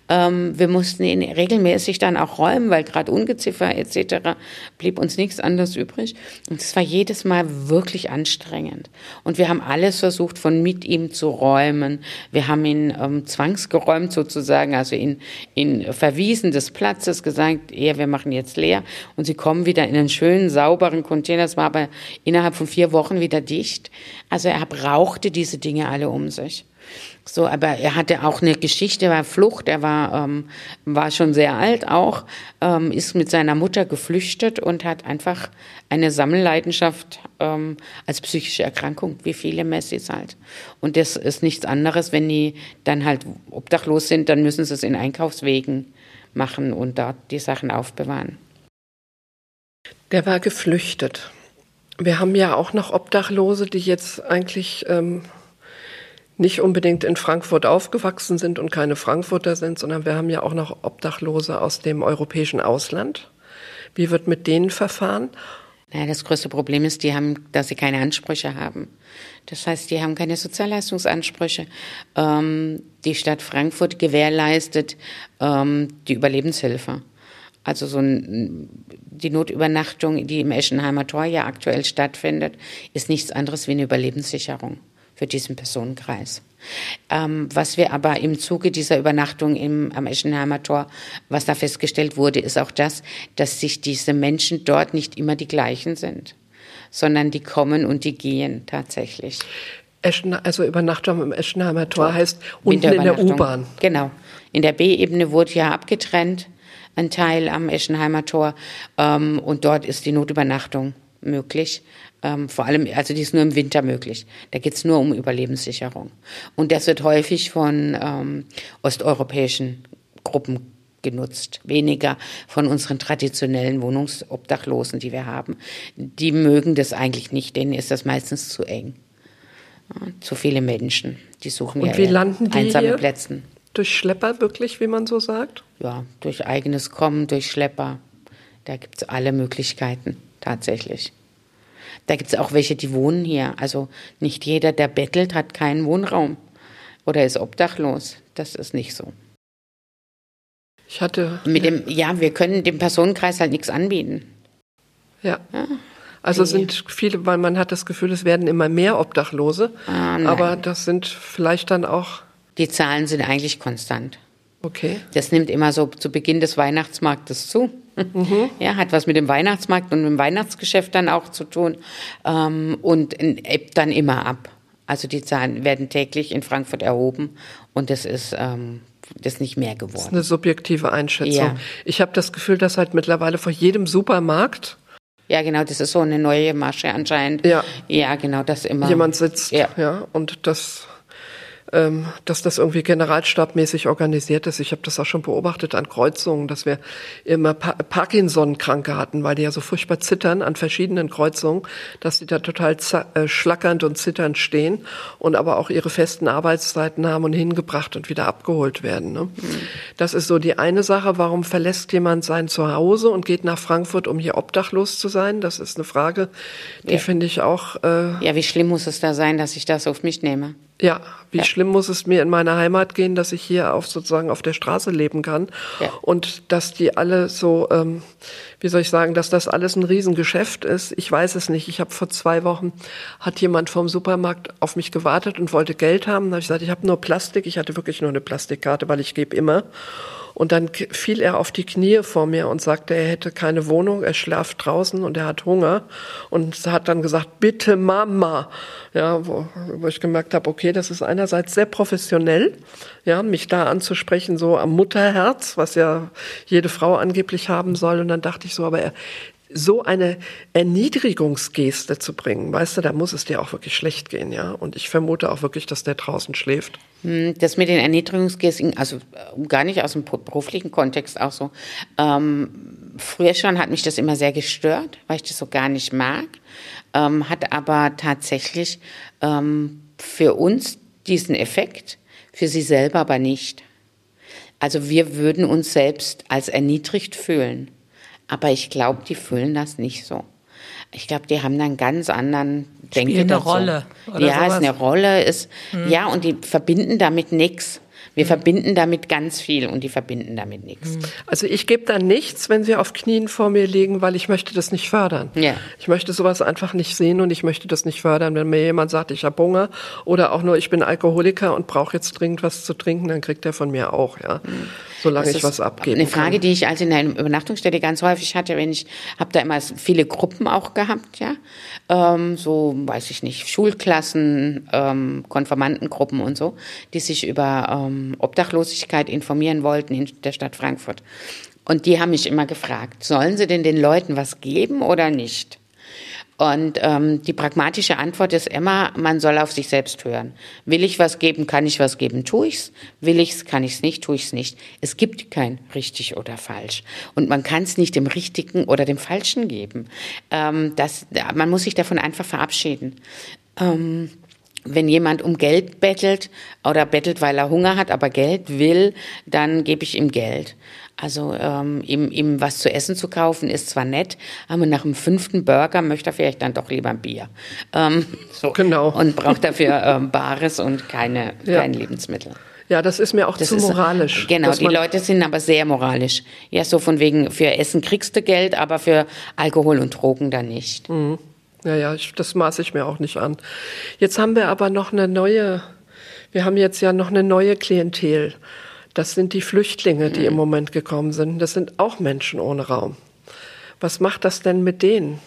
Ähm, wir mussten ihn regelmäßig dann auch räumen, weil gerade Ungeziffer etc. blieb uns nichts anderes übrig. Und es war jedes Mal wirklich anstrengend. Und wir haben alles versucht, von mit ihm zu räumen. Wir haben ihn ähm, zwangsgeräumt sozusagen, also ihn, ihn verwiesen des Platzes, gesagt, ja, wir machen jetzt leer. Und sie kommen wieder in einen schönen, sauberen Container. Das war aber innerhalb von vier Wochen wieder dicht. Also er brauchte diese Dinge alle um sich. So, aber er hatte auch eine Geschichte, war Flucht, er war, ähm, war schon sehr alt auch, ähm, ist mit seiner Mutter geflüchtet und hat einfach eine Sammelleidenschaft ähm, als psychische Erkrankung, wie viele Messis halt. Und das ist nichts anderes, wenn die dann halt obdachlos sind, dann müssen sie es in Einkaufswegen machen und dort die Sachen aufbewahren. Der war geflüchtet. Wir haben ja auch noch Obdachlose, die jetzt eigentlich ähm, nicht unbedingt in Frankfurt aufgewachsen sind und keine Frankfurter sind, sondern wir haben ja auch noch Obdachlose aus dem europäischen Ausland. Wie wird mit denen verfahren? Naja, das größte Problem ist, die haben, dass sie keine Ansprüche haben. Das heißt, die haben keine Sozialleistungsansprüche. Ähm, die Stadt Frankfurt gewährleistet ähm, die Überlebenshilfe. Also so ein, die Notübernachtung, die im Eschenheimer Tor ja aktuell stattfindet, ist nichts anderes wie eine Überlebenssicherung für diesen Personenkreis. Ähm, was wir aber im Zuge dieser Übernachtung im, am Eschenheimer Tor, was da festgestellt wurde, ist auch das, dass sich diese Menschen dort nicht immer die gleichen sind, sondern die kommen und die gehen tatsächlich. Eschen, also Übernachtung im Eschenheimer Tor, Tor. heißt unten in der U-Bahn. Genau. In der B-Ebene wurde ja abgetrennt, ein Teil am Eschenheimer Tor, ähm, und dort ist die Notübernachtung möglich. Ähm, vor allem, also die ist nur im Winter möglich. Da geht es nur um Überlebenssicherung. Und das wird häufig von ähm, osteuropäischen Gruppen genutzt, weniger von unseren traditionellen Wohnungsobdachlosen, die wir haben. Die mögen das eigentlich nicht, denen ist das meistens zu eng. Ja, zu viele Menschen, die suchen Und ja wie landen die einsame hier? Plätze. Durch Schlepper wirklich, wie man so sagt? Ja, durch eigenes Kommen, durch Schlepper. Da gibt es alle Möglichkeiten tatsächlich. Da gibt es auch welche, die wohnen hier. Also nicht jeder, der bettelt, hat keinen Wohnraum oder ist obdachlos. Das ist nicht so. Ich hatte. Mit dem, ja, wir können dem Personenkreis halt nichts anbieten. Ja. ja. Also sind viele, weil man hat das Gefühl, es werden immer mehr Obdachlose. Ah, aber das sind vielleicht dann auch. Die Zahlen sind eigentlich konstant. Okay. Das nimmt immer so zu Beginn des Weihnachtsmarktes zu. Mhm. Ja, hat was mit dem Weihnachtsmarkt und dem Weihnachtsgeschäft dann auch zu tun ähm, und ebbt dann immer ab. Also die Zahlen werden täglich in Frankfurt erhoben und das ist ähm, das nicht mehr geworden. Das ist eine subjektive Einschätzung. Ja. Ich habe das Gefühl, dass halt mittlerweile vor jedem Supermarkt ja, genau, das ist so eine neue Masche anscheinend. Ja, ja genau, das immer. Jemand sitzt, ja, ja und das ähm, dass das irgendwie generalstabmäßig organisiert ist. Ich habe das auch schon beobachtet an Kreuzungen, dass wir immer pa Parkinson-Kranke hatten, weil die ja so furchtbar zittern an verschiedenen Kreuzungen, dass sie da total äh, schlackernd und zitternd stehen und aber auch ihre festen Arbeitszeiten haben und hingebracht und wieder abgeholt werden. Ne? Mhm. Das ist so die eine Sache. Warum verlässt jemand sein Zuhause und geht nach Frankfurt, um hier obdachlos zu sein? Das ist eine Frage, die ja. finde ich auch. Äh, ja, wie schlimm muss es da sein, dass ich das auf mich nehme? Ja, wie ja. schlimm muss es mir in meiner Heimat gehen, dass ich hier auf sozusagen auf der Straße leben kann ja. und dass die alle so, ähm, wie soll ich sagen, dass das alles ein Riesengeschäft ist. Ich weiß es nicht. Ich habe vor zwei Wochen hat jemand vom Supermarkt auf mich gewartet und wollte Geld haben. Da habe ich gesagt, ich habe nur Plastik. Ich hatte wirklich nur eine Plastikkarte, weil ich gebe immer. Und dann fiel er auf die Knie vor mir und sagte, er hätte keine Wohnung, er schlaft draußen und er hat Hunger. Und hat dann gesagt, bitte Mama. Ja, wo, wo ich gemerkt habe, okay, das ist einerseits sehr professionell, ja, mich da anzusprechen, so am Mutterherz, was ja jede Frau angeblich haben soll. Und dann dachte ich so, aber er, so eine Erniedrigungsgeste zu bringen, weißt du, da muss es dir auch wirklich schlecht gehen, ja. Und ich vermute auch wirklich, dass der draußen schläft. Hm, das mit den Erniedrigungsgesten, also äh, gar nicht aus dem beruflichen Kontext auch so. Ähm, früher schon hat mich das immer sehr gestört, weil ich das so gar nicht mag. Ähm, hat aber tatsächlich ähm, für uns diesen Effekt, für sie selber aber nicht. Also wir würden uns selbst als erniedrigt fühlen. Aber ich glaube, die fühlen das nicht so. Ich glaube, die haben einen ganz anderen Denke eine dazu. Rolle. Oder ja, sowas. ist eine Rolle, ist, hm. ja, und die verbinden damit nichts. Wir mhm. verbinden damit ganz viel und die verbinden damit nichts. Mhm. Also ich gebe dann nichts, wenn sie auf Knien vor mir liegen, weil ich möchte das nicht fördern. Ja. Ich möchte sowas einfach nicht sehen und ich möchte das nicht fördern. Wenn mir jemand sagt, ich habe Hunger oder auch nur, ich bin Alkoholiker und brauche jetzt dringend was zu trinken, dann kriegt er von mir auch, ja. Mhm. Solange ich was abgebe. Eine Frage, kann. die ich also in der Übernachtungsstätte ganz häufig hatte, wenn ich habe da immer viele Gruppen auch gehabt, ja, ähm, so weiß ich nicht, Schulklassen, ähm, Konformantengruppen und so, die sich über ähm, Obdachlosigkeit informieren wollten in der Stadt Frankfurt. Und die haben mich immer gefragt, sollen sie denn den Leuten was geben oder nicht? Und ähm, die pragmatische Antwort ist immer, man soll auf sich selbst hören. Will ich was geben, kann ich was geben, tue ich's. Will ich's, kann ich's nicht, tue ich's nicht. Es gibt kein richtig oder falsch. Und man kann es nicht dem Richtigen oder dem Falschen geben. Ähm, das, man muss sich davon einfach verabschieden. Ähm, wenn jemand um Geld bettelt oder bettelt, weil er Hunger hat, aber Geld will, dann gebe ich ihm Geld. Also ähm, ihm, ihm was zu essen zu kaufen ist zwar nett, aber nach dem fünften Burger möchte er vielleicht dann doch lieber ein Bier. Ähm, so. Genau. Und braucht dafür ähm, Bares und keine, ja. kein Lebensmittel. Ja, das ist mir auch das zu moralisch. Genau, die Leute sind aber sehr moralisch. Ja, so von wegen, für Essen kriegst du Geld, aber für Alkohol und Drogen dann nicht. Mhm. Ja, ja, ich, das maße ich mir auch nicht an. Jetzt haben wir aber noch eine neue, wir haben jetzt ja noch eine neue Klientel. Das sind die Flüchtlinge, die im Moment gekommen sind. Das sind auch Menschen ohne Raum. Was macht das denn mit denen?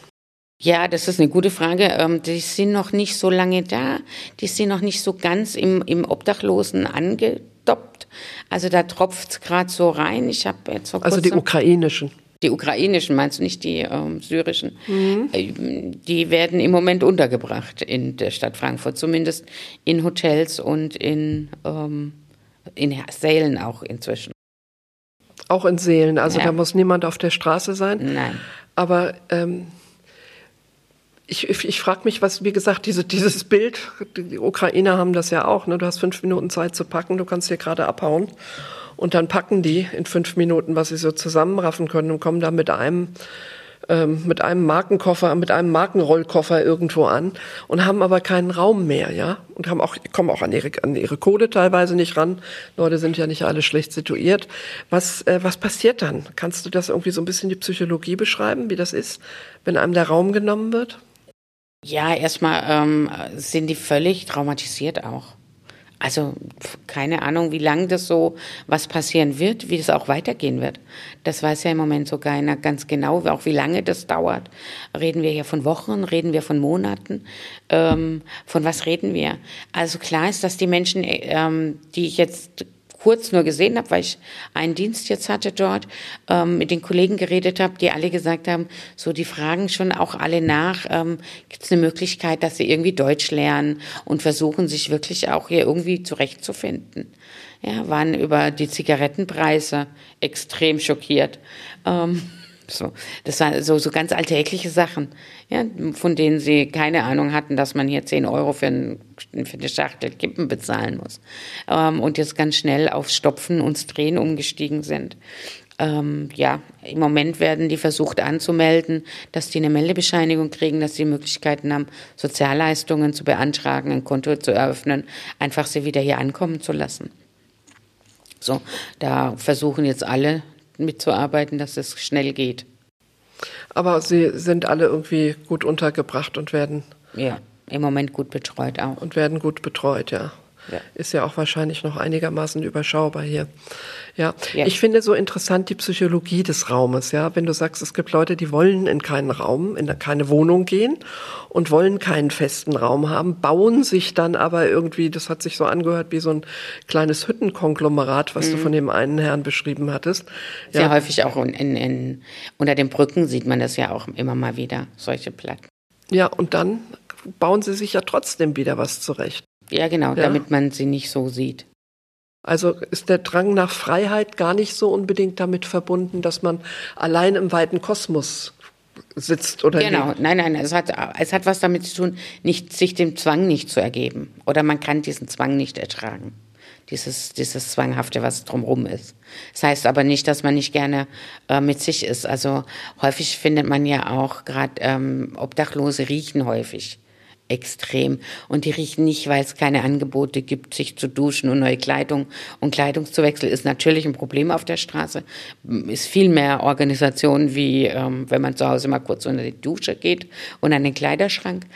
Ja, das ist eine gute Frage. Ähm, die sind noch nicht so lange da. Die sind noch nicht so ganz im, im Obdachlosen angedoppt. Also da tropft es gerade so rein. Ich habe jetzt vor Also die ukrainischen. Die ukrainischen, meinst du nicht die ähm, syrischen? Mhm. Äh, die werden im Moment untergebracht in der Stadt Frankfurt, zumindest in Hotels und in, ähm, in Sälen auch inzwischen. Auch in Seelen, also ja. da muss niemand auf der Straße sein. Nein. Aber ähm, ich, ich, ich frage mich, was, wie gesagt, diese, dieses Bild, die Ukrainer haben das ja auch, ne? du hast fünf Minuten Zeit zu packen, du kannst hier gerade abhauen. Und dann packen die in fünf Minuten, was sie so zusammenraffen können und kommen da mit einem ähm, mit einem Markenkoffer, mit einem Markenrollkoffer irgendwo an und haben aber keinen Raum mehr, ja, und haben auch kommen auch an ihre an ihre Kohle teilweise nicht ran. Leute sind ja nicht alle schlecht situiert. Was äh, was passiert dann? Kannst du das irgendwie so ein bisschen die Psychologie beschreiben, wie das ist, wenn einem der Raum genommen wird? Ja, erstmal ähm, sind die völlig traumatisiert auch. Also keine Ahnung, wie lange das so was passieren wird, wie das auch weitergehen wird. Das weiß ja im Moment so keiner ganz genau, auch wie lange das dauert. Reden wir hier von Wochen, reden wir von Monaten, ähm, von was reden wir? Also klar ist, dass die Menschen, ähm, die ich jetzt kurz nur gesehen habe, weil ich einen Dienst jetzt hatte dort, ähm, mit den Kollegen geredet habe, die alle gesagt haben, so die fragen schon auch alle nach, ähm, gibt es eine Möglichkeit, dass sie irgendwie Deutsch lernen und versuchen sich wirklich auch hier irgendwie zurechtzufinden. Ja, waren über die Zigarettenpreise extrem schockiert. Ähm, so, das waren so, so ganz alltägliche Sachen, ja, von denen sie keine Ahnung hatten, dass man hier 10 Euro für, ein, für eine Schachtel Kippen bezahlen muss. Ähm, und jetzt ganz schnell auf Stopfen und Drehen umgestiegen sind. Ähm, ja, im Moment werden die versucht anzumelden, dass die eine Meldebescheinigung kriegen, dass sie Möglichkeiten haben, Sozialleistungen zu beantragen, ein Konto zu eröffnen, einfach sie wieder hier ankommen zu lassen. So, da versuchen jetzt alle mitzuarbeiten, dass es schnell geht. Aber Sie sind alle irgendwie gut untergebracht und werden. Ja, im Moment gut betreut auch. Und werden gut betreut, ja. Ja. Ist ja auch wahrscheinlich noch einigermaßen überschaubar hier. Ja. Ja. ich finde so interessant die Psychologie des Raumes. Ja, wenn du sagst, es gibt Leute, die wollen in keinen Raum, in keine Wohnung gehen und wollen keinen festen Raum haben, bauen sich dann aber irgendwie, das hat sich so angehört wie so ein kleines Hüttenkonglomerat, was du von dem einen Herrn beschrieben hattest. Sehr häufig auch in, in, in, unter den Brücken sieht man das ja auch immer mal wieder, solche Platten. Ja, und dann bauen sie sich ja trotzdem wieder was zurecht. Ja, genau, Ja. damit man sie nicht so sieht. Also ist der Drang nach Freiheit gar nicht so unbedingt damit verbunden, dass man allein im weiten Kosmos sitzt oder Genau, lebt. nein, nein, es hat, es hat was damit zu tun, nicht, sich dem Zwang nicht zu ergeben. Oder man kann diesen Zwang nicht ertragen. Dieses, dieses Zwanghafte, was drumherum ist. Das heißt aber nicht, dass man nicht gerne äh, mit sich ist. Also häufig findet man ja auch, gerade ähm, Obdachlose riechen häufig extrem. Und die riechen nicht, weil es keine Angebote gibt, sich zu duschen und neue Kleidung. Und Kleidungszuwechsel ist natürlich ein Problem auf der Straße. Ist viel mehr Organisation, wie ähm, wenn man zu Hause mal kurz unter die Dusche geht und an den Kleiderschrank.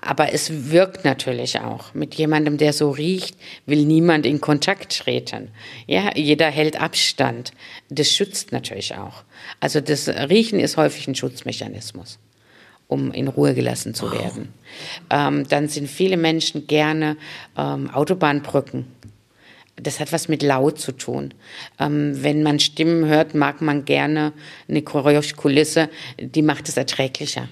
Aber es wirkt natürlich auch. Mit jemandem, der so riecht, will niemand in Kontakt treten. Ja, jeder hält Abstand. Das schützt natürlich auch. Also das Riechen ist häufig ein Schutzmechanismus, um in Ruhe gelassen zu werden. Ähm, dann sind viele Menschen gerne ähm, Autobahnbrücken. Das hat was mit laut zu tun. Ähm, wenn man Stimmen hört, mag man gerne eine Geräuschkulisse, die macht es erträglicher.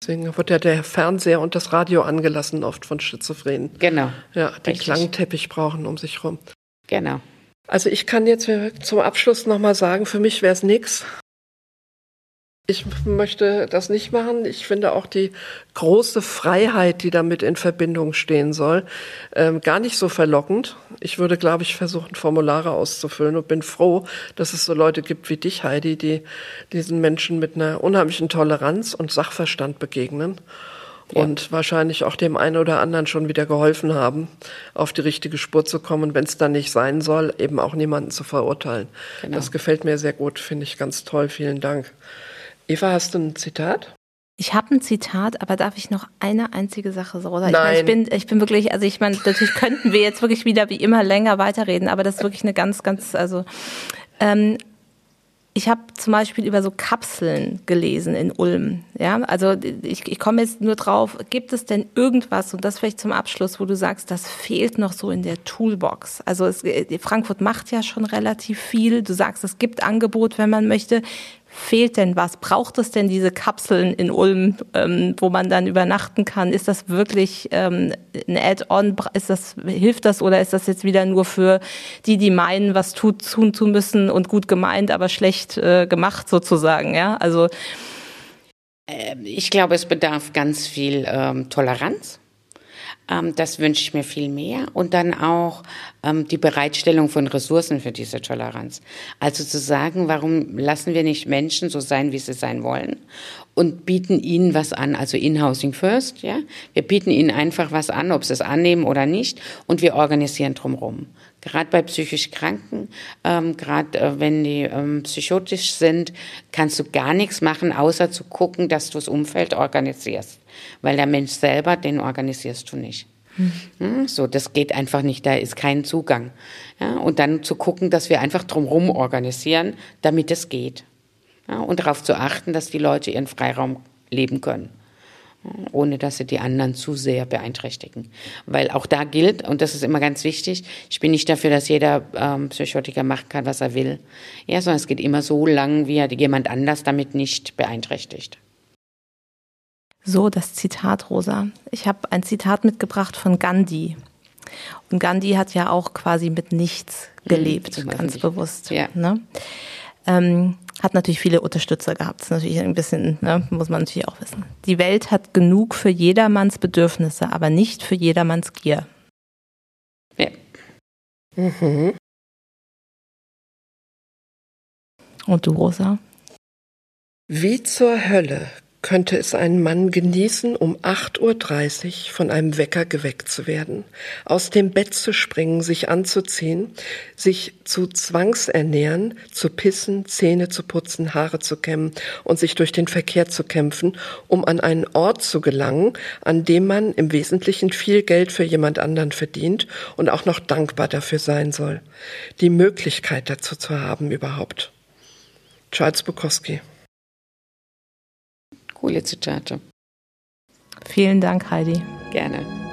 Deswegen wird ja der Fernseher und das Radio angelassen, oft von Schizophrenen. Genau. Ja, die Richtig. Klangteppich brauchen um sich rum. Genau. Also ich kann jetzt zum Abschluss nochmal sagen, für mich wäre es nix. Ich möchte das nicht machen. Ich finde auch die große Freiheit, die damit in Verbindung stehen soll, ähm, gar nicht so verlockend. Ich würde, glaube ich, versuchen, Formulare auszufüllen und bin froh, dass es so Leute gibt wie dich, Heidi, die diesen Menschen mit einer unheimlichen Toleranz und Sachverstand begegnen und wahrscheinlich auch dem einen oder anderen schon wieder geholfen haben, auf die richtige Spur zu kommen, wenn es dann nicht sein soll, eben auch niemanden zu verurteilen. Genau. Das gefällt mir sehr gut, finde ich ganz toll. Vielen Dank. Eva, hast du ein Zitat? Ich habe ein Zitat, aber darf ich noch eine einzige Sache so? Oder? Ich, Nein. meine, ich bin, ich bin wirklich, also ich meine, natürlich könnten wir jetzt wirklich wieder wie immer länger weiterreden, aber das ist wirklich eine ganz, ganz, also ähm, ich habe zum Beispiel über so Kapseln gelesen in Ulm. Ja, also ich, ich komme jetzt nur drauf, gibt es denn irgendwas, und das vielleicht zum Abschluss, wo du sagst, das fehlt noch so in der Toolbox? Also es, Frankfurt macht ja schon relativ viel. Du sagst, es gibt Angebot, wenn man möchte. Fehlt denn was? Braucht es denn diese Kapseln in Ulm, ähm, wo man dann übernachten kann? Ist das wirklich ähm, ein Add-on? Das, hilft das oder ist das jetzt wieder nur für die, die meinen, was tut, tun zu müssen und gut gemeint, aber schlecht äh, gemacht sozusagen? Ja, also Ich glaube, es bedarf ganz viel ähm, Toleranz. Ähm, das wünsche ich mir viel mehr. Und dann auch ähm, die Bereitstellung von Ressourcen für diese Toleranz. Also zu sagen, warum lassen wir nicht Menschen so sein, wie sie sein wollen und bieten ihnen was an, also In-Housing First, ja. Wir bieten ihnen einfach was an, ob sie es annehmen oder nicht und wir organisieren drumherum. Gerade bei psychisch Kranken, ähm, gerade äh, wenn die ähm, psychotisch sind, kannst du gar nichts machen, außer zu gucken, dass du das Umfeld organisierst. Weil der Mensch selber, den organisierst du nicht. Hm, So, das geht einfach nicht, da ist kein Zugang. Ja, und dann zu gucken, dass wir einfach drumherum organisieren, damit es geht. Ja, und darauf zu achten, dass die Leute ihren Freiraum leben können ohne dass sie die anderen zu sehr beeinträchtigen. Weil auch da gilt, und das ist immer ganz wichtig, ich bin nicht dafür, dass jeder ähm, Psychotiker machen kann, was er will, ja, sondern es geht immer so lang, wie er jemand anders damit nicht beeinträchtigt. So, das Zitat, Rosa. Ich habe ein Zitat mitgebracht von Gandhi. Und Gandhi hat ja auch quasi mit nichts gelebt, im ganz bewusst. Ja. Ne? Ähm, hat natürlich viele Unterstützer gehabt. Das ist natürlich ein bisschen, ne, muss man natürlich auch wissen. Die Welt hat genug für jedermanns Bedürfnisse, aber nicht für jedermanns Gier. Ja. Und du, Rosa? Wie zur Hölle könnte es ein Mann genießen, um 8.30 Uhr von einem Wecker geweckt zu werden, aus dem Bett zu springen, sich anzuziehen, sich zu zwangsernähren, zu pissen, Zähne zu putzen, Haare zu kämmen und sich durch den Verkehr zu kämpfen, um an einen Ort zu gelangen, an dem man im Wesentlichen viel Geld für jemand anderen verdient und auch noch dankbar dafür sein soll. Die Möglichkeit dazu zu haben überhaupt. Charles Bukowski Coole Zitate. Vielen Dank, Heidi. Gerne.